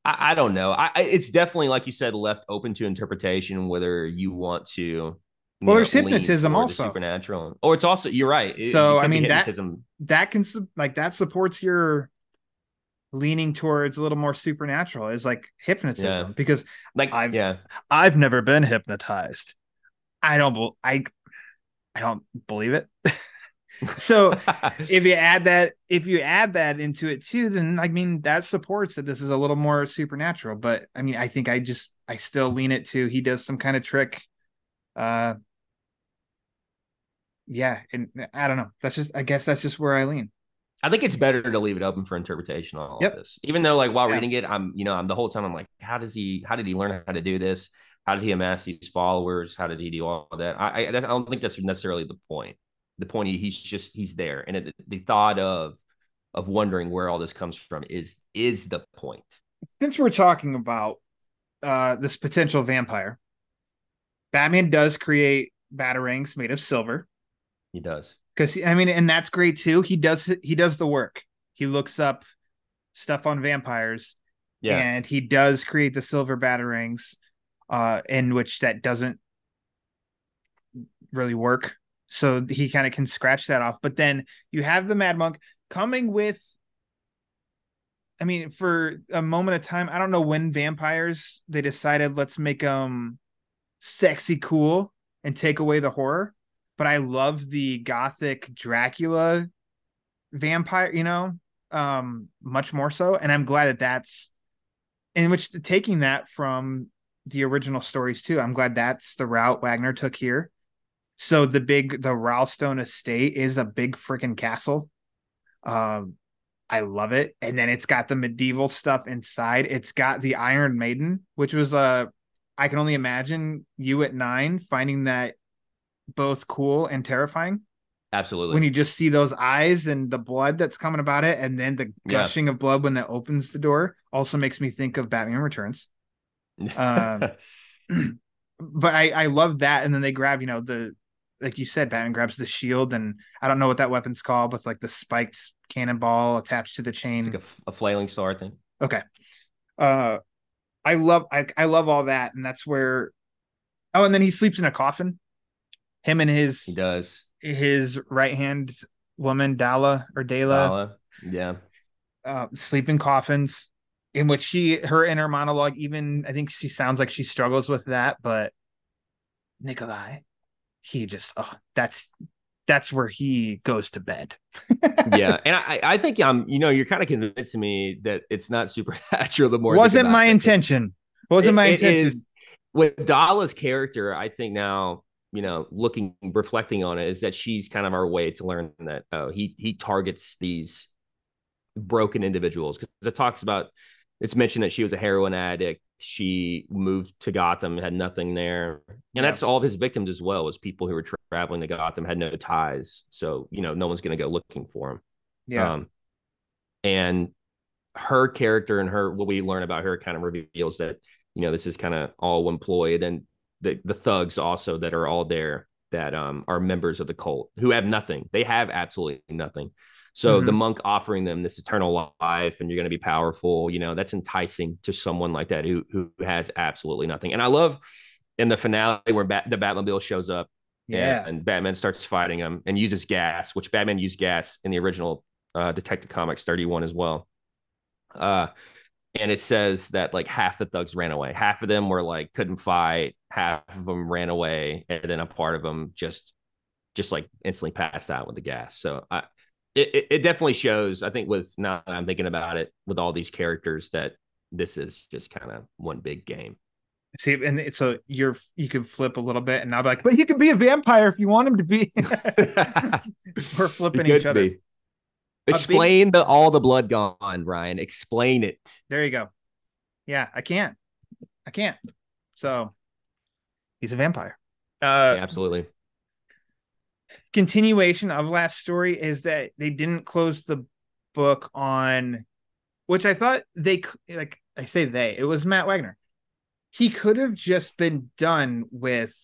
I, I don't know. I it's definitely like you said, left open to interpretation whether you want to. Well, there's hypnotism also. supernatural, or it's also you're right. It- So, it I mean, that- hypnotism. That can like that supports your leaning towards a little more supernatural is like hypnotism Yeah. because like I've- yeah, I've never been hypnotized. I don't I I don't believe it. so if you add that if you add that into it too then i mean that supports that this is a little more supernatural but i mean i think i just i still lean it to he does some kind of trick uh yeah and i don't know that's just i guess that's just where i lean I think it's better to leave it open for interpretation on all Yep. of this. Even though, like, while Yeah. reading it, I'm, you know, I'm the whole time I'm like, how does he, how did he learn how to do this? How did he amass these followers? How did he do all that? I, I, I don't think that's necessarily the point. The point he, he's just he's there, and it, the thought of of wondering where all this comes from is is the point. since we're talking about uh this potential vampire batman does create batarangs made of silver He does. because I mean, and that's great too. He does he does the work. He looks up stuff on vampires, Yeah, and he does create the silver batarangs, uh, in which that doesn't really work. So he kind of can scratch that off. But then you have the Mad Monk coming with. I mean, for a moment of time, I don't know when vampires they decided let's make them sexy cool and take away the horror but I love the gothic Dracula vampire, you know, um, much more so. And I'm glad that that's in which taking that from the original stories too. I'm glad that's the route Wagner took here. So the big the Ralstone estate is a big freaking castle. Um, I love it. And then it's got the medieval stuff inside. It's got the Iron Maiden, which was uh I can only imagine you at nine finding that both cool and terrifying absolutely. when you just see those eyes and the blood that's coming about it, and then the Yeah. gushing of blood when that opens the door also makes me think of Batman Returns. um, But I I love that, and then they grab you know the like you said, Batman grabs the shield, and I don't know what that weapon's called, with like the spiked cannonball attached to the chain. it's like a, f- a flailing star thing. Okay. Uh I love I I love all that and that's where Oh and then he sleeps in a coffin. Him and his He does. his right hand woman Dala or Dala Dala. Yeah. uh sleep in coffins in which she her inner monologue even I think she sounds like she struggles with that but Nikolai he just oh that's that's where he goes to bed. yeah, and I, I think I'm, you know, you're kind of convincing me that it's not supernatural. The more Wasn't my it. intention. Wasn't It- my intention. is- with Dala's character, I think now, you know, looking, reflecting on it, is that she's kind of our way to learn that oh, he he targets these broken individuals because it talks about. It's mentioned that she was a heroin addict. She moved to Gotham, had nothing there, and Yeah. that's all of his victims as well as people who were tra- traveling to Gotham had no ties. So you know, no one's going to go looking for him. yeah. Um, and her character and her what we learn about her kind of reveals that you know this is kind of all one ploy. And then the the thugs also that are all there that um are members of the cult who have nothing. They have absolutely nothing. So Mm-hmm. the monk offering them this eternal life and you're going to be powerful, you know, that's enticing to someone like that who who has absolutely nothing. And I love in the finale where Bat- the Batmobile shows up yeah. and, and Batman starts fighting him and uses gas, which Batman used gas in the original uh, Detective Comics 31 as well. Uh, and it says that like half the thugs ran away. Half of them were like couldn't fight. Half of them ran away, and then a part of them just just like instantly passed out with the gas. So I, it it- it definitely shows. I think with now that I'm thinking about it, with all these characters, that this is just kind of one big game. See, and it's a you're you can flip a little bit, and I'll be like, but he can be a vampire if you want him to be. We're flipping each other. be. Explain the all the blood gone, Ryan. Explain it. There you go. Yeah, I can't. I can't. So he's a vampire. Uh Yeah, absolutely. continuation of last story is that they didn't close the book on which I thought they like I say they, it was Matt Wagner. he could have just been done with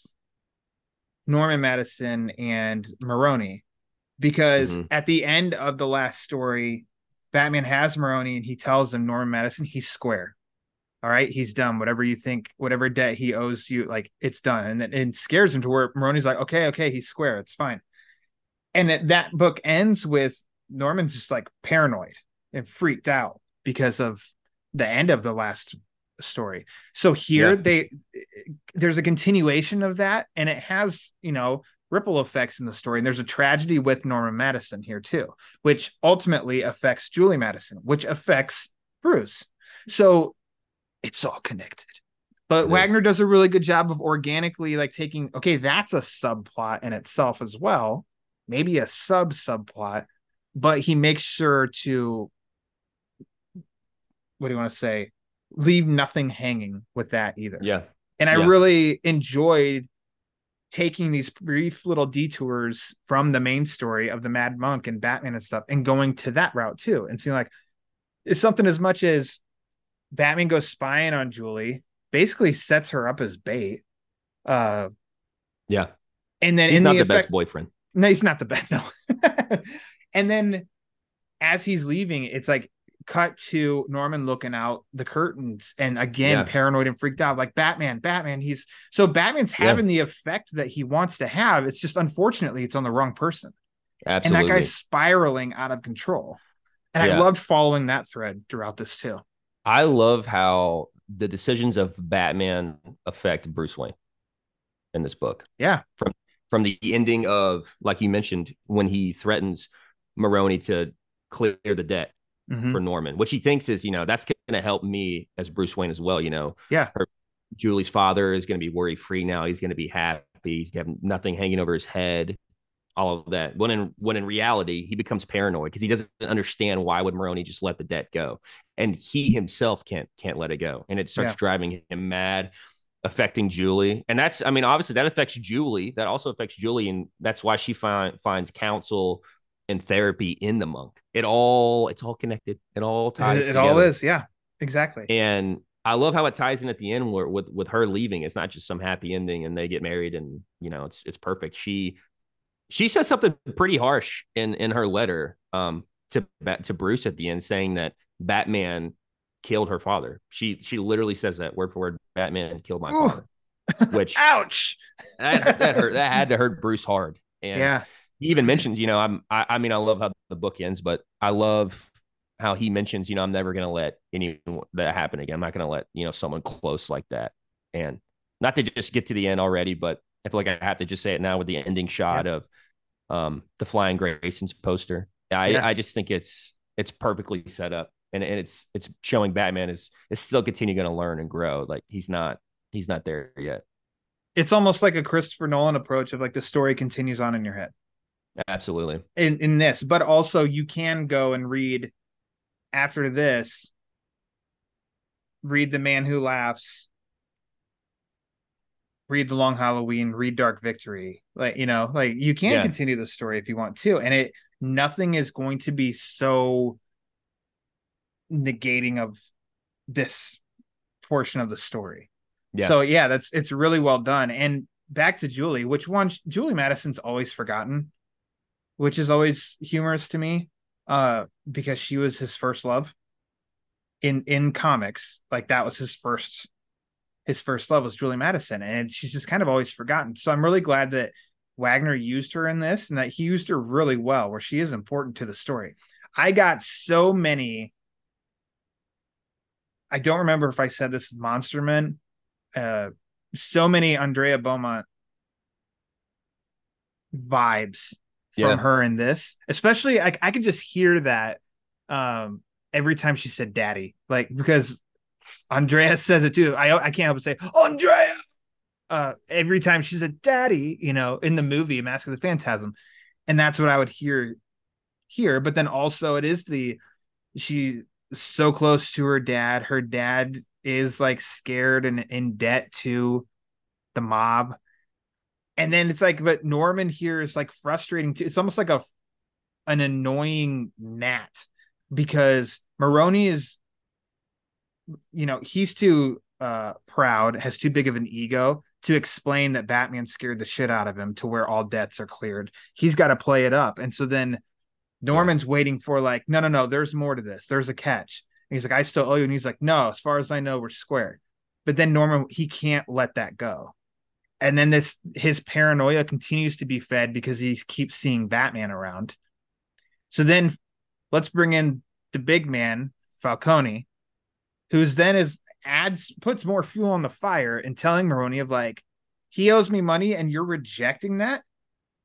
Norman Madison and Maroni because Mhm. at the end of the last story, Batman has Maroni and he tells him Norman Madison he's square. All right, he's done. Whatever you think, whatever debt he owes you, like it's done, and it, it scares him to where Maroni's like, okay, okay, he's square, it's fine. And that that book ends with Norman's just like paranoid and freaked out because of the end of the last story. So here Yeah. they there's a continuation of that, and it has you know ripple effects in the story. And there's a tragedy with Norman Madison here too, which ultimately affects Julie Madison, which affects Bruce. So it's all connected. But It is. Wagner does a really good job of organically like taking okay, that's a subplot in itself as well, maybe a sub subplot, but he makes sure to what do you want to say? Leave nothing hanging with that either. Yeah. And I Yeah. really enjoyed taking these brief little detours from the main story of the Mad Monk and Batman and stuff and going to that route too and seeing like it's something as much as Batman goes spying on Julie, basically sets her up as bait. Uh Yeah. and then He's not the, the, effect- best boyfriend. no, he's not the best. No. and then as he's leaving, it's like cut to Norman looking out the curtains and again Yeah. paranoid and freaked out, like Batman, Batman. He's so Batman's Yeah. having the effect that he wants to have. It's just unfortunately it's on the wrong person. Absolutely. And that guy's spiraling out of control. And I loved following that thread throughout this too. I love how the decisions of Batman affect Bruce Wayne in this book. Yeah. From from the ending of, like you mentioned, when he threatens Maroni to clear the debt Mhm. for Norman, which he thinks is, you know, that's going to help me as Bruce Wayne as well. You know, Yeah. her Julie's father is going to be worry free now. He's going to be happy. He's got nothing hanging over his head. All of that. When in when in reality, he becomes paranoid because he doesn't understand why would Maroni just let the debt go, and he himself can't can't let it go, and it starts Yeah. driving him mad, affecting Julie, and that's I mean obviously that affects Julie. That also affects Julie, and that's why she find, finds counsel and therapy in the monk. It all it's all connected. It all ties. It, it all is. Yeah. Exactly. And I love how it ties in at the end where with with her leaving. It's not just some happy ending and they get married and you know it's it's perfect. She she says something pretty harsh in in her letter um to Bat- to Bruce at the end saying that Batman killed her father. She she literally says that word for word Batman killed my Ooh. father. Which Ouch. that, that hurt that had to hurt Bruce hard. And yeah. He even mentions, you know, I'm I, I mean I love how the book ends, but I love how he mentions, you know, I'm never gonna let any that happen again. I'm not gonna let, you know, someone close like that. And not to just get to the end already, but I feel like I have to just say it now with the ending shot of um the flying Grayson's poster. I Yeah. I just think it's it's perfectly set up and, and it's it's showing Batman is is still continue gonna learn and grow. Like he's not he's not there yet. It's almost like a Christopher Nolan approach of like the story continues on in your head. Absolutely. in in this but also you can go and read after this read the man who laughs read the long halloween read dark victory like you know like you can Yeah. continue the story if you want to and it nothing is going to be so negating of this portion of the story Yeah. so yeah that's it's really well done and back to julie which one julie madison's always forgotten which is always humorous to me uh because she was his first love. In in comics like that was his first his first love was Julie Madison and she's just kind of always forgotten. So I'm really glad that Wagner used her in this and that he used her really well where she is important to the story. I got so many I don't remember if I said this is Monsterman uh so many Andrea Beaumont vibes from Yeah. her in this. Especially I I could just hear that um every time she said daddy. Like because Andrea says it too. I I can't help but say Andrea uh every time she said daddy, you know, in the movie Mask of the Phantasm. And that's what I would hear here. But then also it is the she so close to her dad. Her dad is like scared and in debt to the mob. And then it's like, but Norman here is like frustrating too. It's almost like a an annoying gnat because Maroni is, you know, he's too uh proud, has too big of an ego to explain that Batman scared the shit out of him to where all debts are cleared. He's got to play it up. And so then Norman's waiting for like, no, no, no, there's more to this. There's a catch. And he's like, I still owe you. And he's like, no, as far as I know, we're square. But then Norman, he can't let that go. And then this his paranoia continues to be fed because he keeps seeing Batman around. So then let's bring in the big man, Falcone, who's then is adds puts more fuel on the fire and telling Maroni of like, he owes me money and you're rejecting that.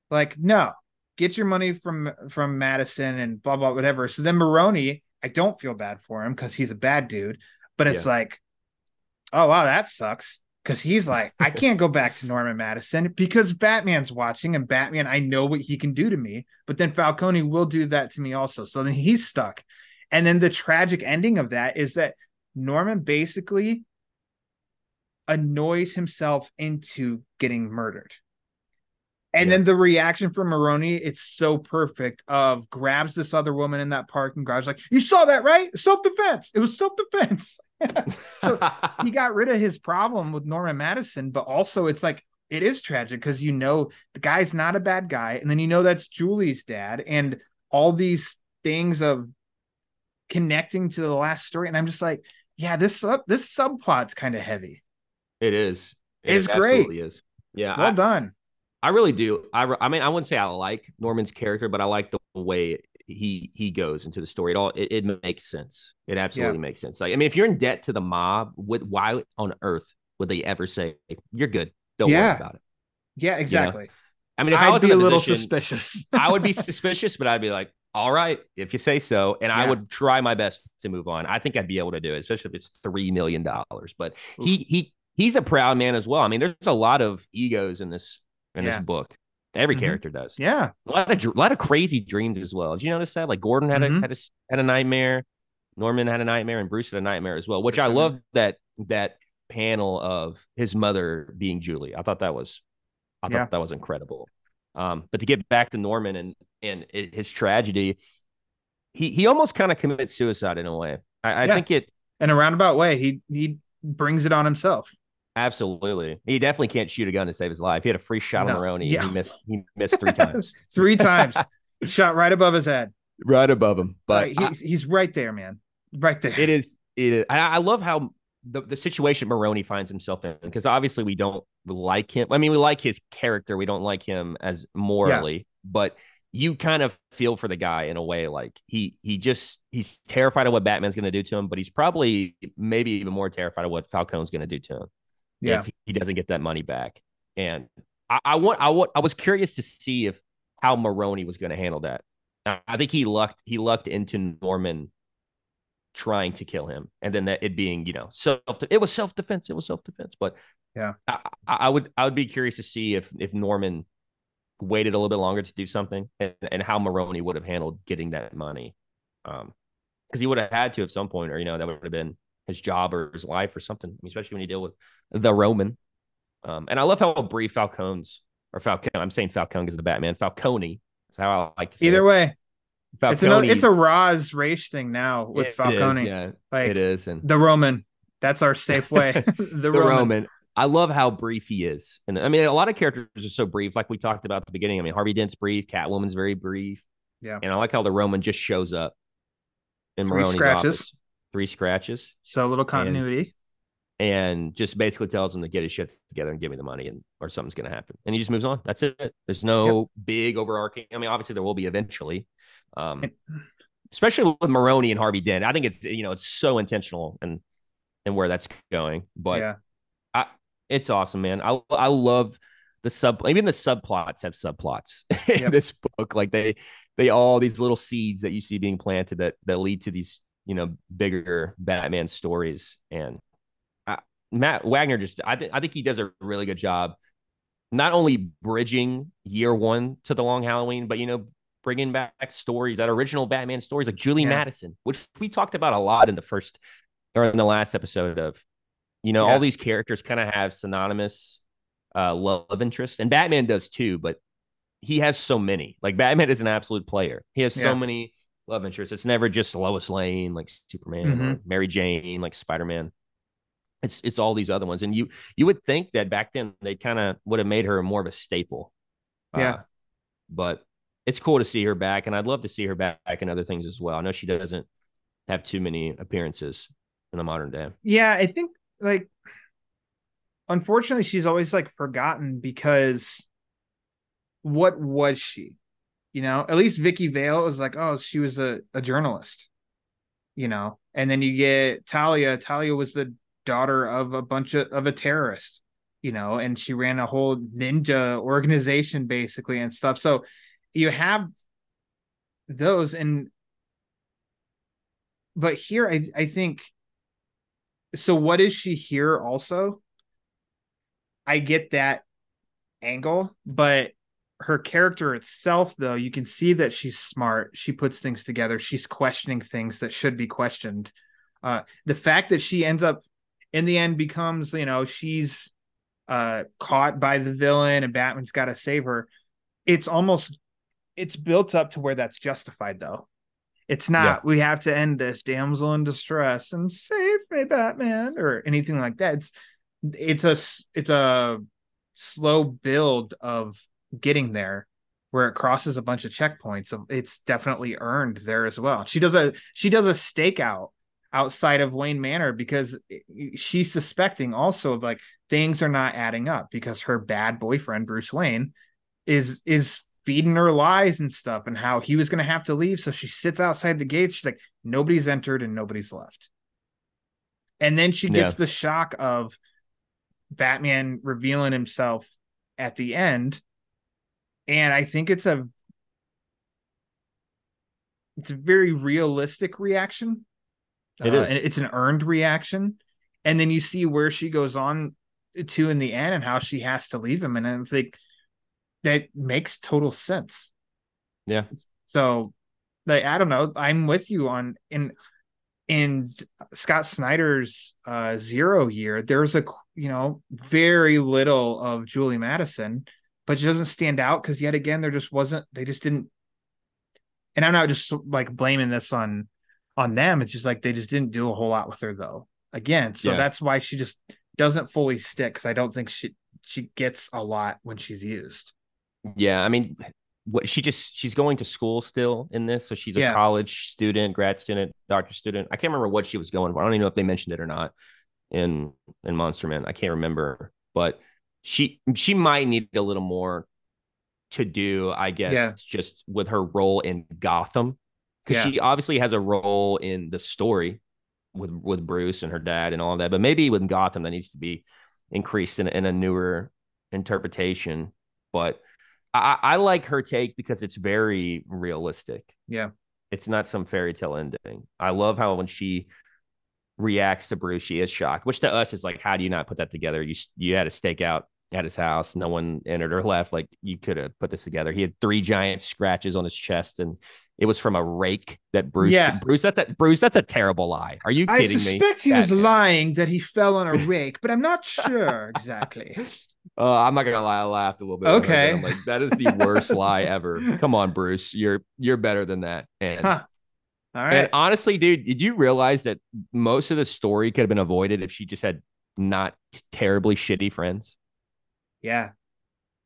Like, no, get your money from from Madison and blah blah whatever. So then Maroni, I don't feel bad for him because he's a bad dude, but it's Yeah. like, oh wow, that sucks. Because he's like, I can't go back to Norman Madison because Batman's watching, and Batman, I know what he can do to me. But then Falcone will do that to me also. So then he's stuck. And then the tragic ending of that is that Norman basically annoys himself into getting murdered. And Yeah. then the reaction from Maroni, it's so perfect. Of grabs this other woman in that parking garage, like, you saw that, right? Self-defense. It was self-defense. So he got rid of his problem with Norman Madison, but also it's like it is tragic because you know the guy's not a bad guy, and then you know that's Julie's dad, and all these things of connecting to the last story. And I'm just like, yeah, this sub this subplot's kind of heavy. it is. It It's great. Is. Yeah. Well I, done. I really do. I, I mean, I wouldn't say I like Norman's character, but I like the way he he goes into the story. at all it, it makes sense. It absolutely makes sense. Like, I mean, if you're in debt to the mob, what why on earth would they ever say you're good? Don't Yeah. worry about it. Yeah, exactly. I mean, if I I'd was be a little position, suspicious. I would be suspicious, but I'd be like, all right, if you say so. And I would try my best to move on. I think I'd be able to do it, especially if it's three million dollars. But he he he's a proud man as well. I mean, there's a lot of egos in this in Yeah. this book. Every Mhm. character does. yeah. A lot of a lot of crazy dreams as well. Did you notice that? Like Gordon had Mhm. a had a had a nightmare, Norman had a nightmare, and Bruce had a nightmare as well. Which I love that that panel of his mother being Julie. I thought that was, I thought Yeah. that was incredible. Um, but to get back to Norman and and his tragedy, he he almost kind of commits suicide in a way. I, I Yeah. think it In a roundabout way, he he brings it on himself. Absolutely. He definitely can't shoot a gun to save his life. He had a free shot No. on Maroni. Yeah. He missed. He missed three times, Three times. Shot right above his head. right above him. But Uh, he's, he's right there, man. Right there. It is. It is. I, I love how the, the situation Maroni finds himself in because obviously we don't like him. I mean, we like his character. We don't like him as morally, but you kind of feel for the guy in a way. Like he he just he's terrified of what Batman's going to do to him, but he's probably maybe even more terrified of what Falcone's going to do to him Yeah. if he doesn't get that money back. And I, I want I want I was curious to see if how Maroni was going to handle that. I think he lucked he lucked into Norman trying to kill him, and then that it being you know self it was self defense it was self defense. But Yeah. I, I I would I would be curious to see if if Norman waited a little bit longer to do something and, and how Maroni would have handled getting that money. Um, because he would have had to at some point, or you know, that would have been his job or his life or something. I mean, especially when you deal with the Roman. Um, and I love how brief Falcone's or Falcone. I'm saying Falcone is the Batman. Falcone is how I like to say Either it. way, it's, another, it's a Falcone's- Roz race thing now with It is, Falcone. yeah, like it is, and the Roman. That's our safe way. the, the Roman. Roman. I love how brief he is, and I mean, a lot of characters are so brief. Like we talked about at the beginning. I mean, Harvey Dent's brief. Catwoman's very brief. Yeah. and I like how the Roman just shows up in Three Maroni's scratches. office. Three scratches. So a little continuity. and just basically tells him to get his shit together and give me the money and or something's going to happen and he just moves on that's it there's no big overarching i mean obviously there will be eventually um especially with Maroni and Harvey Dent i think it's you know it's so intentional and and where that's going but yeah. I, it's awesome man i i love the sub even the subplots have subplots in Yep. this book like they they all these little seeds that you see being planted that that lead to these you know bigger batman stories and I, matt wagner just i think i think he does a really good job not only bridging year one to the long halloween but you know bringing back stories that original batman stories like julie Yeah. madison which we talked about a lot in the first or in the last episode of you know Yeah. all these characters kind of have synonymous uh love interest and batman does too but he has so many like batman is an absolute player he has Yeah. so many love interest. it's never just lois lane like superman or Mhm. mary jane like spider-man it's it's all these other ones, and you you would think that back then they kind of would have made her more of a staple. Yeah. Uh, but it's cool to see her back, and I'd love to see her back in other things as well. I know she doesn't have too many appearances in the modern day. Yeah, I think like unfortunately she's always like forgotten because what was she? You know, at least Vicky Vale was like, oh, she was a, a journalist, you know, and then you get Talia. Talia was the daughter of a bunch of, of a terrorist, you know, and she ran a whole ninja organization basically and stuff. So you have those and but here I, I think so what is she here also i get that angle but her character itself though you can see that she's smart. She puts things together. She's questioning things that should be questioned. Uh the fact that she ends up in the end becomes you know she's uh caught by the villain and batman's got to save her it's almost it's built up to where that's justified though. It's not Yeah. we have to end this damsel in distress and save me batman or anything like that. It's it's a it's a slow build of getting there where it crosses a bunch of checkpoints um, it's definitely earned there as well. She does a she does a stakeout outside of wayne manor because she's suspecting also of like things are not adding up because her bad boyfriend bruce wayne is is feeding her lies and stuff and how he was going to have to leave. So she sits outside the gates. She's like nobody's entered and nobody's left. And then she gets Yeah. the shock of batman revealing himself at the end and i think it's a it's a very realistic reaction. It Uh, is. it's an earned reaction. And then you see where she goes on to in the end and how she has to leave him. And i think that makes total sense. Yeah. so like i don't know. I'm with you on in in scott snyder's uh zero year there's a you know very little of julie madison but she doesn't stand out because yet again there just wasn't they just didn't and i'm not just like blaming this on on them it's just like they just didn't do a whole lot with her though again so Yeah. that's why she just doesn't fully stick because i don't think she she gets a lot when she's used Yeah, I mean, what she just she's going to school still in this, so she's a Yeah. college student, grad student, doctor student. I can't remember what she was going for. I don't even know if they mentioned it or not in in Monster Man. I can't remember, but she she might need a little more to do, I guess, Yeah. just with her role in Gotham, because Yeah. she obviously has a role in the story with with Bruce and her dad and all that. But maybe with Gotham that needs to be increased in, in a newer interpretation. But I, I like her take because it's very realistic. Yeah. It's not some fairy tale ending. I love how when she reacts to Bruce, she is shocked, which to us is like, how do you not put that together? You you had a stakeout at his house, no one entered or left. Like you could have put this together. He had three giant scratches on his chest, and it was from a rake that Bruce. Yeah. Bruce, that's a Bruce. That's a terrible lie. Are you kidding me? I suspect he was lying that he fell on a rake, but I'm not sure exactly. Uh, I'm not gonna lie, I laughed a little bit. that. Okay. I'm like that is the worst lie ever. Come on, Bruce, you're you're better than that. And Huh. All and honestly, dude, did you realize that most of the story could have been avoided if she just had not terribly shitty friends? Yeah.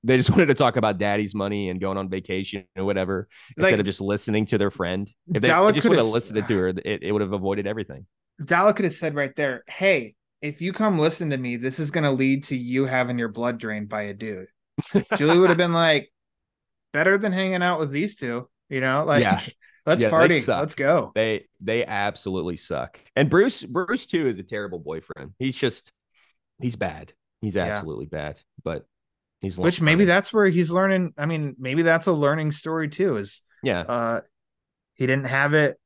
They just wanted to talk about daddy's money and going on vacation or whatever Like- instead of just listening to their friend. If they Dalla just would have have- listened to her, it, it would have avoided everything. Dala could have said right there, hey, if you come listen to me, this is going to lead to you having your blood drained by a dude. Julie would have been like, better than hanging out with these two, you know? Like, Yeah. let's Yeah, party. Let's go. They they absolutely suck. And Bruce Bruce too is a terrible boyfriend. He's just he's bad. He's Yeah. absolutely bad. But he's Which maybe learning. that's where he's learning. I mean, maybe that's a learning story too, is yeah uh he didn't have it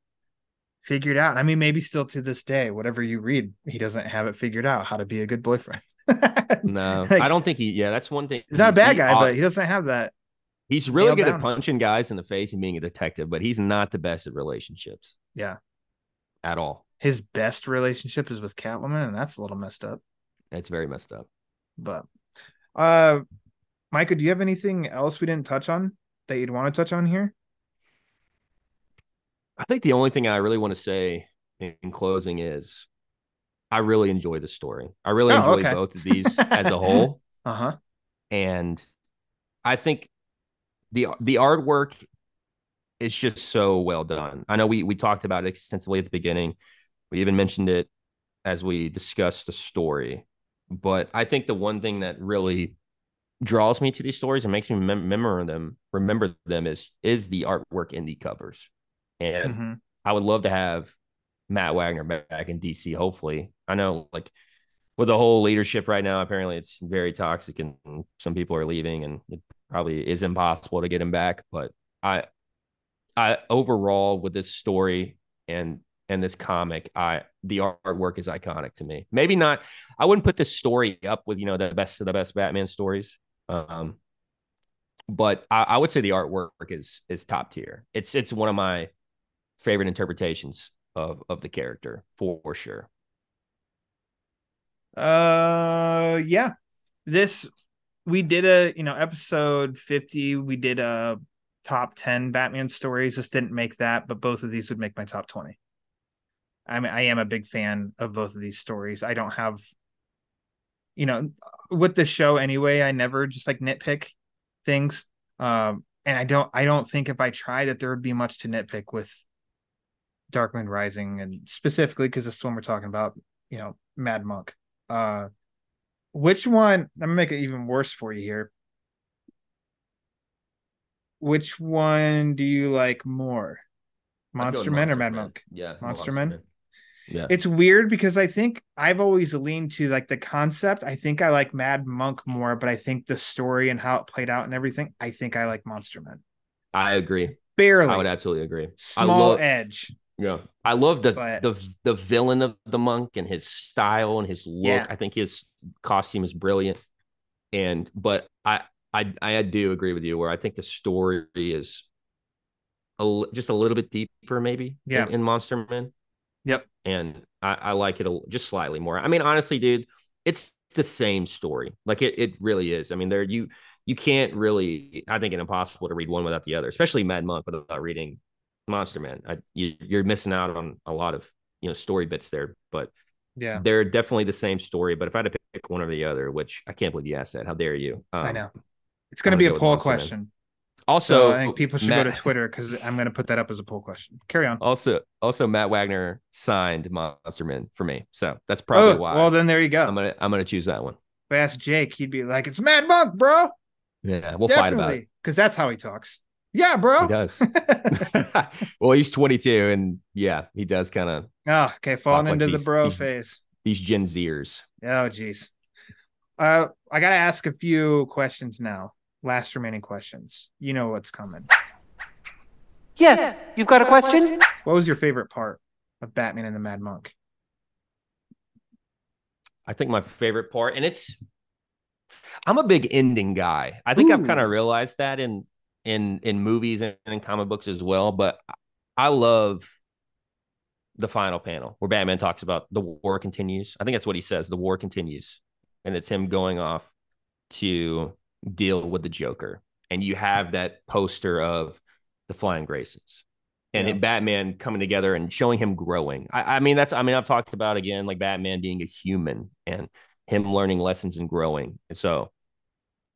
figured out. I mean, maybe still to this day, whatever you read, he doesn't have it figured out how to be a good boyfriend. no Like- I don't think he yeah that's one thing He's not a bad guy, uh, but he doesn't have that. he's really good down. at punching guys in the face and being a detective but he's not the best at relationships Yeah. at all His best relationship is with Catwoman, and that's a little messed up. it's very messed up But uh Micah, do you have anything else we didn't touch on that you'd want to touch on here? I think the only thing I really want to say in, in closing is I really enjoy the story. I really Oh, enjoy okay. both of these as a whole, Uh huh. and I think the the artwork is just so well done. I know we we talked about it extensively at the beginning. We even mentioned it as we discussed the story. But I think the one thing that really draws me to these stories and makes me mem- remember them remember them is is the artwork in the covers. And hmm I would love to have Matt Wagner back in DC. Hopefully, I know like with the whole leadership right now, apparently it's very toxic, and some people are leaving, and it probably is impossible to get him back. But I, I overall with this story and and this comic, I the artwork is iconic to me. Maybe not. I wouldn't put this story up with you know the best of the best Batman stories. Um, but I, I would say the artwork is is top tier. It's it's one of my favorite interpretations of of the character for, sure. Uh, yeah. This we did a you know episode fifty. We did a top ten Batman stories. This didn't make that, but both of these would make my top twenty. I mean, I am a big fan of both of these stories. I don't have, you know, with the show anyway. I never just like nitpick things. Um, and I don't, I don't think if I tried that there would be much to nitpick with Dark Moon Rising, and specifically because this one we're talking about, you know, Mad Monk. Uh, which one? I'm gonna make it even worse for you here. Which one do you like more, Monster Men or Mad Monk? Yeah, Monster Men? Yeah, It's weird because I think I've always leaned to like the concept. I think I like Mad Monk more, but I think the story and how it played out and everything, I think I like Monster Men. I agree. Barely. I would absolutely agree. Small I love, edge. yeah, I love the But- the the villain of the monk and his style and his look. Yeah. I think his costume is brilliant. And but I I I do agree with you where I think the story is a, just a little bit deeper maybe Yeah. in, in Monster Men. And I, I like it a, just slightly more. I mean, honestly, dude, it's the same story. Like it, it really is. I mean, there you you can't really. I think it's impossible to read one without the other, especially Mad Monk without reading Monster Man. I, you, you're missing out on a lot of you know story bits there, but Yeah. they're definitely the same story. But if I had to pick one or the other, which I can't believe you asked that, how dare you? Um, I know. It's going to be a poll question. Man. Also, So I think people should Matt- go to Twitter because I'm going to put that up as a poll question. Carry on. Also, also Matt Wagner signed Monsterman for me, so that's probably oh, why. well, then there you go. I'm gonna I'm gonna choose that one. if I asked Jake, he'd be like, it's Mad Monk, bro. Yeah, we'll fight about it. Because that's how he talks. Yeah, bro. He does. well, he's 22, and yeah, he does kind of oh, okay. Falling like into the these- bro these- phase. these Gen Zers. Oh, jeez. Uh, I got to ask a few questions now. Last remaining questions. You know what's coming. Yes, you've got a question? What was your favorite part of Batman and the Mad Monk? I think my favorite part, and it's I'm a big ending guy. I think I've kind of realized that in in in movies and in comic books as well. But I love the final panel where Batman talks about the war continues. I think that's what he says. The war continues, and it's him going off to deal with the Joker. And you have that poster of the Flying Graysons. And Yeah. Batman coming together and showing him growing. I, I mean, that's I mean, I've talked about again, like Batman being a human and him learning lessons and growing. And so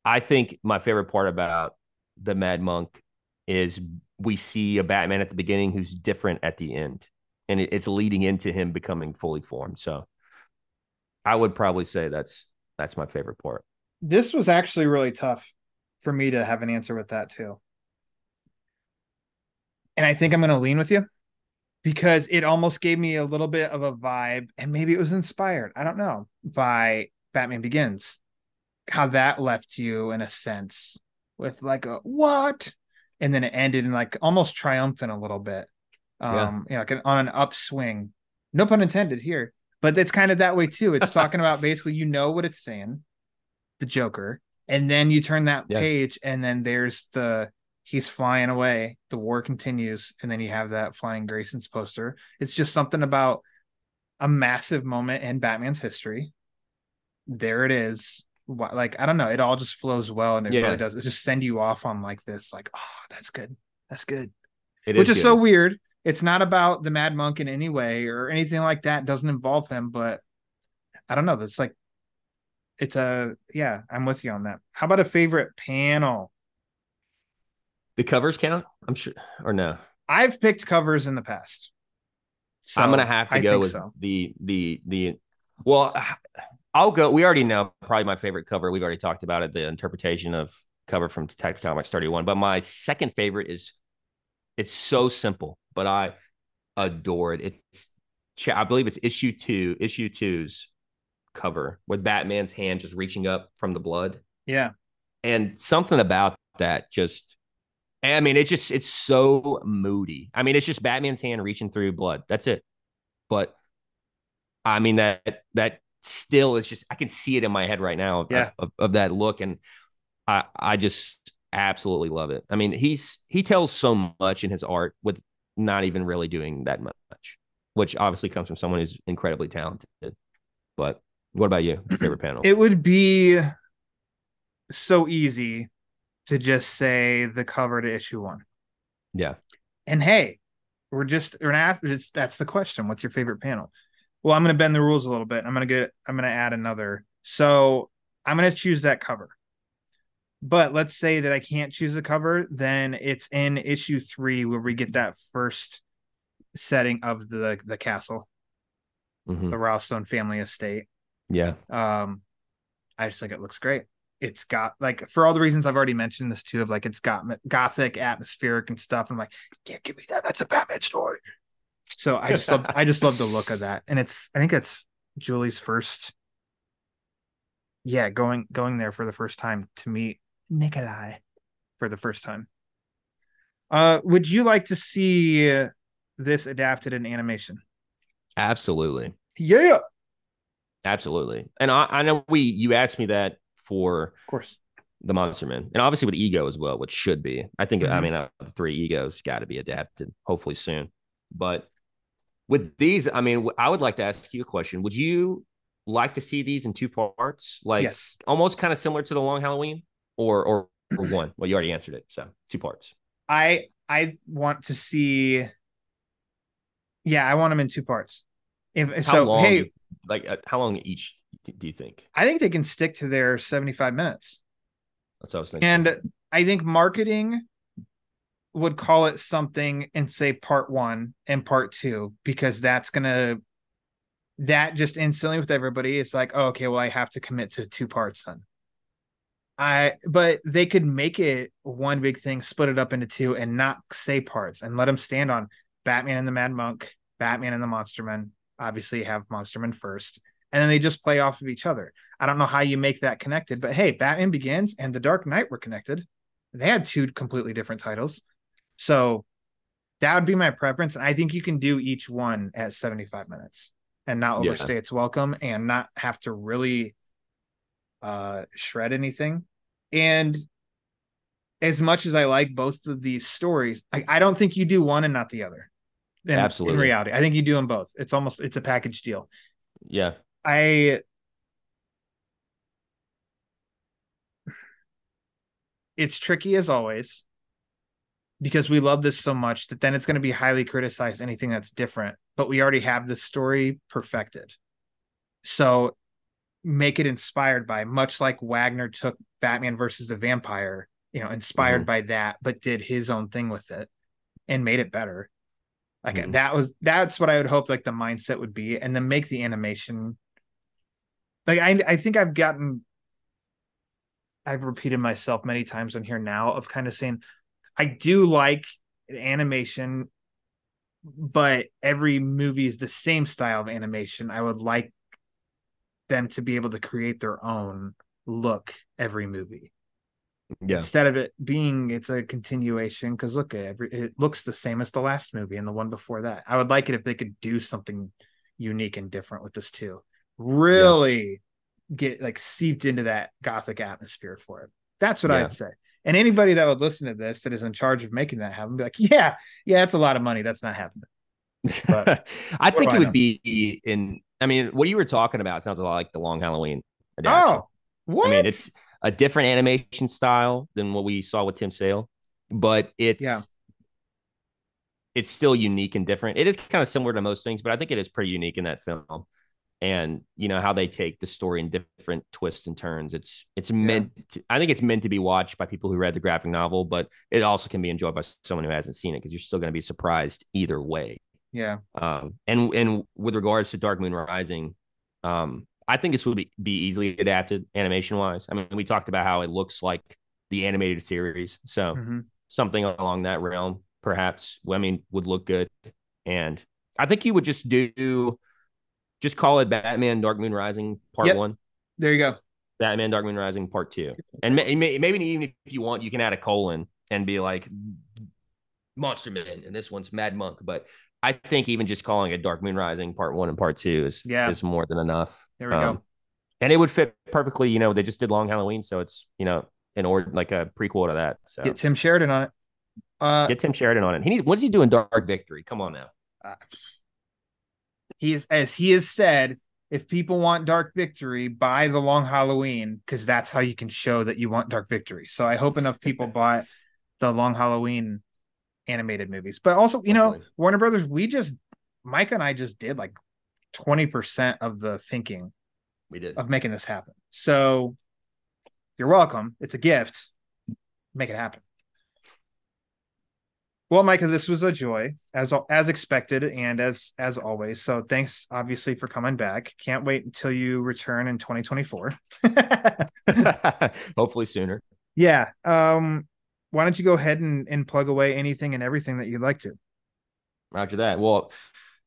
I think my favorite part about the Mad Monk is we see a Batman at the beginning who's different at the end. And it, it's leading into him becoming fully formed. So I would probably say that's that's my favorite part. This was actually really tough for me to have an answer with that too. And I think I'm going to lean with you because it almost gave me a little bit of a vibe, and maybe it was inspired, I don't know, by Batman Begins. How that left you in a sense with like a what? And then it ended in like almost triumphant a little bit. Um, Yeah. you know, like an, on an upswing. No pun intended here, but it's kind of that way too. It's talking about basically, you know what it's saying, the Joker, and then you turn that Yeah. page, and then there's the he's flying away, the war continues, and then you have that flying Grayson's poster. It's just something about a massive moment in Batman's history. There it is. Like I don't know, it all just flows well, and it Yeah. really does. It just send you off on like this, like oh, that's good, that's good It which is, good. so weird. It's not about the Mad Monk in any way or anything like that. It doesn't involve him, but I don't know. That's like, it's a yeah. I'm with you on that. How about a favorite panel? The covers count? I'm sure, or no? I've picked covers in the past. So I'm gonna have to I go with so. the the the. Well, I'll go. We already know probably my favorite cover. We've already talked about it. The interpretation of cover from Detective Comics 31. But my second favorite is it's so simple, but I adore it. It's I believe it's issue two, issue two's cover with Batman's hand just reaching up from the blood. Yeah. And something about that just I mean, it's just it's so moody. I mean, it's just Batman's hand reaching through blood. That's it. But I mean that that still is just I can see it in my head right now of, Yeah. of, of that look. And I I just absolutely love it. I mean, he's he tells so much in his art with not even really doing that much, which obviously comes from someone who's incredibly talented. But what about you? Your favorite panel? It would be so easy to just say the cover to issue one. yeah. And hey, we're just we're gonna ask, it's, that's the question. What's your favorite panel? Well, I'm gonna bend the rules a little bit. I'm gonna get I'm gonna add another. So I'm gonna choose that cover. But let's say that I can't choose the cover, then it's in issue three where we get that first setting of the the castle, Mhm. the Ralstone family estate. Yeah. Um, I just think it looks great. It's got like for all the reasons I've already mentioned this too of like it's got gothic, atmospheric, and stuff. I'm like, can't give me that. That's a Batman story. So I just love I just love the look of that, and it's I think it's Julie's first. Yeah, going going there for the first time to meet Nikolai for the first time. Uh, would you like to see this adapted in animation? Absolutely. Yeah, Absolutely. And I, I know we you asked me that for of course. the Monster Man, and obviously with Ego as well, which should be. I think I Mhm. mean uh, the three egos got to be adapted, hopefully soon. But with these, I mean, I would like to ask you a question. Would you like to see these in two parts, like yes. almost kind of similar to the Long Halloween, or or or one? Well, you already answered it, so two parts. I I want to see. Yeah, I want them in two parts. If How so, long? hey, like uh, how long each do you think? I think they can stick to their seventy-five minutes, That's what I was thinking. and I think marketing would call it something and say part one and part two because that's gonna that just instantly with everybody it's like oh, okay well i have to commit to two parts then i but they could make it one big thing split it up into two and not say parts and let them stand on batman and the mad monk batman and the monsterman obviously have monsterman first and then they just play off of each other i don't know how you make that connected but hey batman begins and the dark knight were connected they had two completely different titles so that would be my preference. And I think you can do each one at 75 minutes and not Yeah. overstay its welcome and not have to really uh shred anything. And as much as I like both of these stories, I, I don't think you do one and not the other. In, Absolutely. In reality, I think you do them both. It's almost it's a package deal. yeah, I it's tricky as always because we love this so much that then it's going to be highly criticized anything that's different but we already have this story perfected so make it inspired by much like wagner took batman versus the vampire you know inspired Mhm. by that but did his own thing with it and made it better like Mhm. that was that's what i would hope like the mindset would be and then make the animation. Like i i think i've gotten i've repeated myself many times on here now of kind of saying i do like animation but every movie is the same style of animation. I would like them to be able to create their own look every movie yeah, instead of it being it's a continuation because look every it looks the same as the last movie and the one before that i would like it if they could do something unique and different with this too really get like seeped into that gothic atmosphere for it that's what Yeah. i'd say and anybody that would listen to this that is in charge of making that happen be like yeah yeah that's a lot of money that's not happening But I think it I would know? be in. I mean, what you were talking about sounds a lot like the Long Halloween. adaptation. oh what I mean, it's a different animation style than what we saw with Tim Sale, but it's Yeah. it's still unique and different. It is kind of similar to most things, but I think it is pretty unique in that film. and you know how they take the story in different twists and turns. It's it's meant. To, I think it's meant to be watched by people who read the graphic novel, but it also can be enjoyed by someone who hasn't seen it because you're still going to be surprised either way. Yeah. Um, and and with regards to Dark Moon Rising, um, I think this would be, be easily adapted animation wise. I mean, we talked about how it looks like the animated series, so Mhm. something along that realm, perhaps. I mean, would look good, and I think you would just do, just call it Batman Dark Moon Rising Part Yep. One, There you go. Batman Dark Moon Rising Part Two, and may, may- maybe even if you want, you can add a colon and be like Monster Man, and this one's Mad Monk, but. I think even just calling it Dark Moon Rising Part One and Part Two is Yeah. is more than enough. There we go. Um, and it would fit perfectly. You know, they just did Long Halloween, so it's you know an or like a prequel to that. So Get Tim Sheridan on it. Uh, get Tim Sheridan on it. He needs. What's he doing? Dark Victory. Come on now. he is as he has said if people want dark victory buy the long halloween because that's how you can show that you want dark victory so i hope enough people bought the long halloween animated movies but also you know warner brothers we just mike and i just did like 20% of the thinking We did. of making this happen so you're welcome it's a gift make it happen well, Micah, this was a joy as as expected and as as always. So thanks obviously for coming back. Can't wait until you return in 2024. Hopefully sooner. yeah. Um why don't you go ahead and, and plug away anything and everything that you'd like to? Roger that. Well,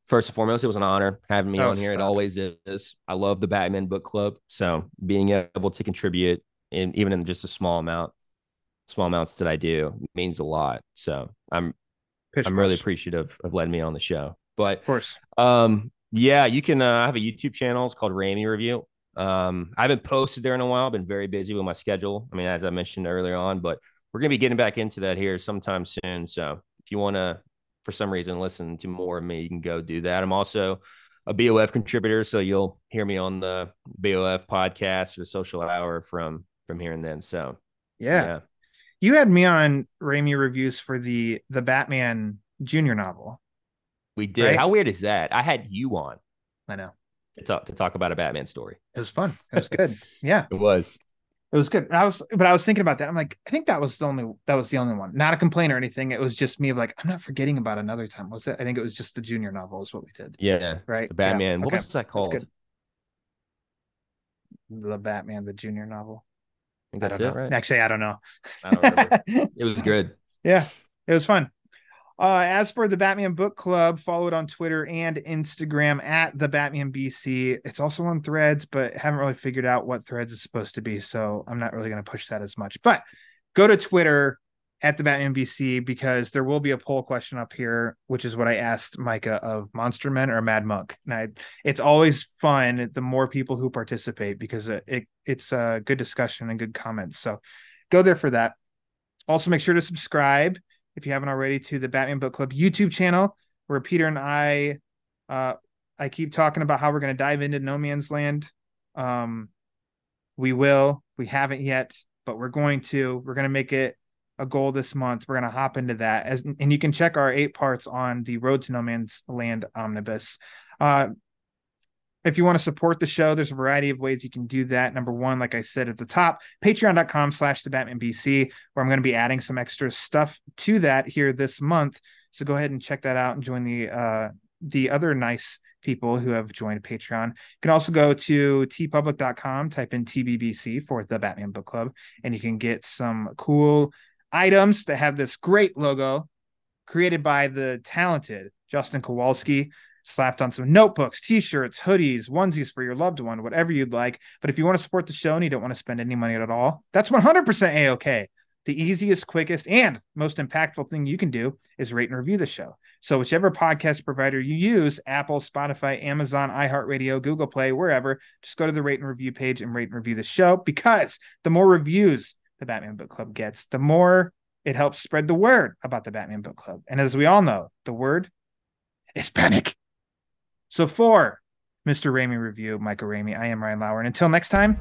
first and foremost, it was an honor having me Oh, on here. It always is. I love the Batman Book Club, so being able to contribute in even in just a small amount, small amounts that I do means a lot. So I'm Pitch I'm really appreciative of letting me on the show. But of course. Um, yeah, you can uh, I have a YouTube channel. It's called Ramey Review. Um, I haven't posted there in a while. I've been very busy with my schedule. I mean, as I mentioned earlier on, but we're gonna be getting back into that here sometime soon. So if you want to, for some reason, listen to more of me, you can go do that. I'm also a BOF contributor, so you'll hear me on the BOF podcast or the Social Hour from from here and then. So Yeah. You had me on Ramey reviews for the the Batman Junior novel. we did. Right? How weird is that? I had you on I know. to talk to talk about a Batman story. It was fun. It was good. yeah. It was. It was good. And I was, but I was thinking about that. I'm like, I think that was the only that was the only one. Not a complaint or anything. It was just me of like, I'm not forgetting about another time. Was it? I think it was just the junior novel is what we did. Yeah. Right. The Batman. Yeah. What Okay. was that called? good. The Batman, the junior novel. I think I that's don't it, know. right? Actually, I don't know. I don't it was good. yeah, it was fun. Uh, as for the Batman Book Club, follow it on Twitter and Instagram at the Batman BC. It's also on Threads, but haven't really figured out what Threads is supposed to be, so I'm not really going to push that as much. But go to Twitter at the Batman BC because there will be a poll question up here, which is what I asked Micah of Monster Men or Mad Monk. And I, it's always fun the more people who participate because it, it it's a good discussion and good comments. So go there for that. Also, make sure to subscribe if you haven't already to the Batman Book Club YouTube channel, where Peter and I, uh, I keep talking about how we're going to dive into No Man's Land. Um, we will. We haven't yet, but we're going to. We're going to make it a goal this month. We're going to hop into that, as and you can check our eight parts on the Road to No Man's Land omnibus. Uh, if you want to support the show, there's a variety of ways you can do that. Number one, like I said at the top, patreon.com slash the Batman BC, where I'm going to be adding some extra stuff to that here this month. So go ahead and check that out and join the uh the other nice people who have joined Patreon. You can also go to teepublic.com, type in TBBC for the Batman Book Club, and you can get some cool items that have this great logo created by the talented Justin Kowalski slapped on some notebooks, t-shirts, hoodies, onesies for your loved one, whatever you'd like. But if you want to support the show and you don't want to spend any money at all, that's 100% a-okay. The easiest, quickest, and most impactful thing you can do is rate and review the show. So whichever podcast provider you use, Apple, Spotify, Amazon, iHeartRadio, Google Play, wherever, just go to the rate and review page and rate and review the show because the more reviews the Batman Book Club gets, the more it helps spread the word about the Batman Book Club. And as we all know, the word is panic. So for Mr. Ramey Review, Micah Ramey, I am Ryan Lauer. And until next time,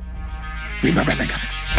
read my Batman comics.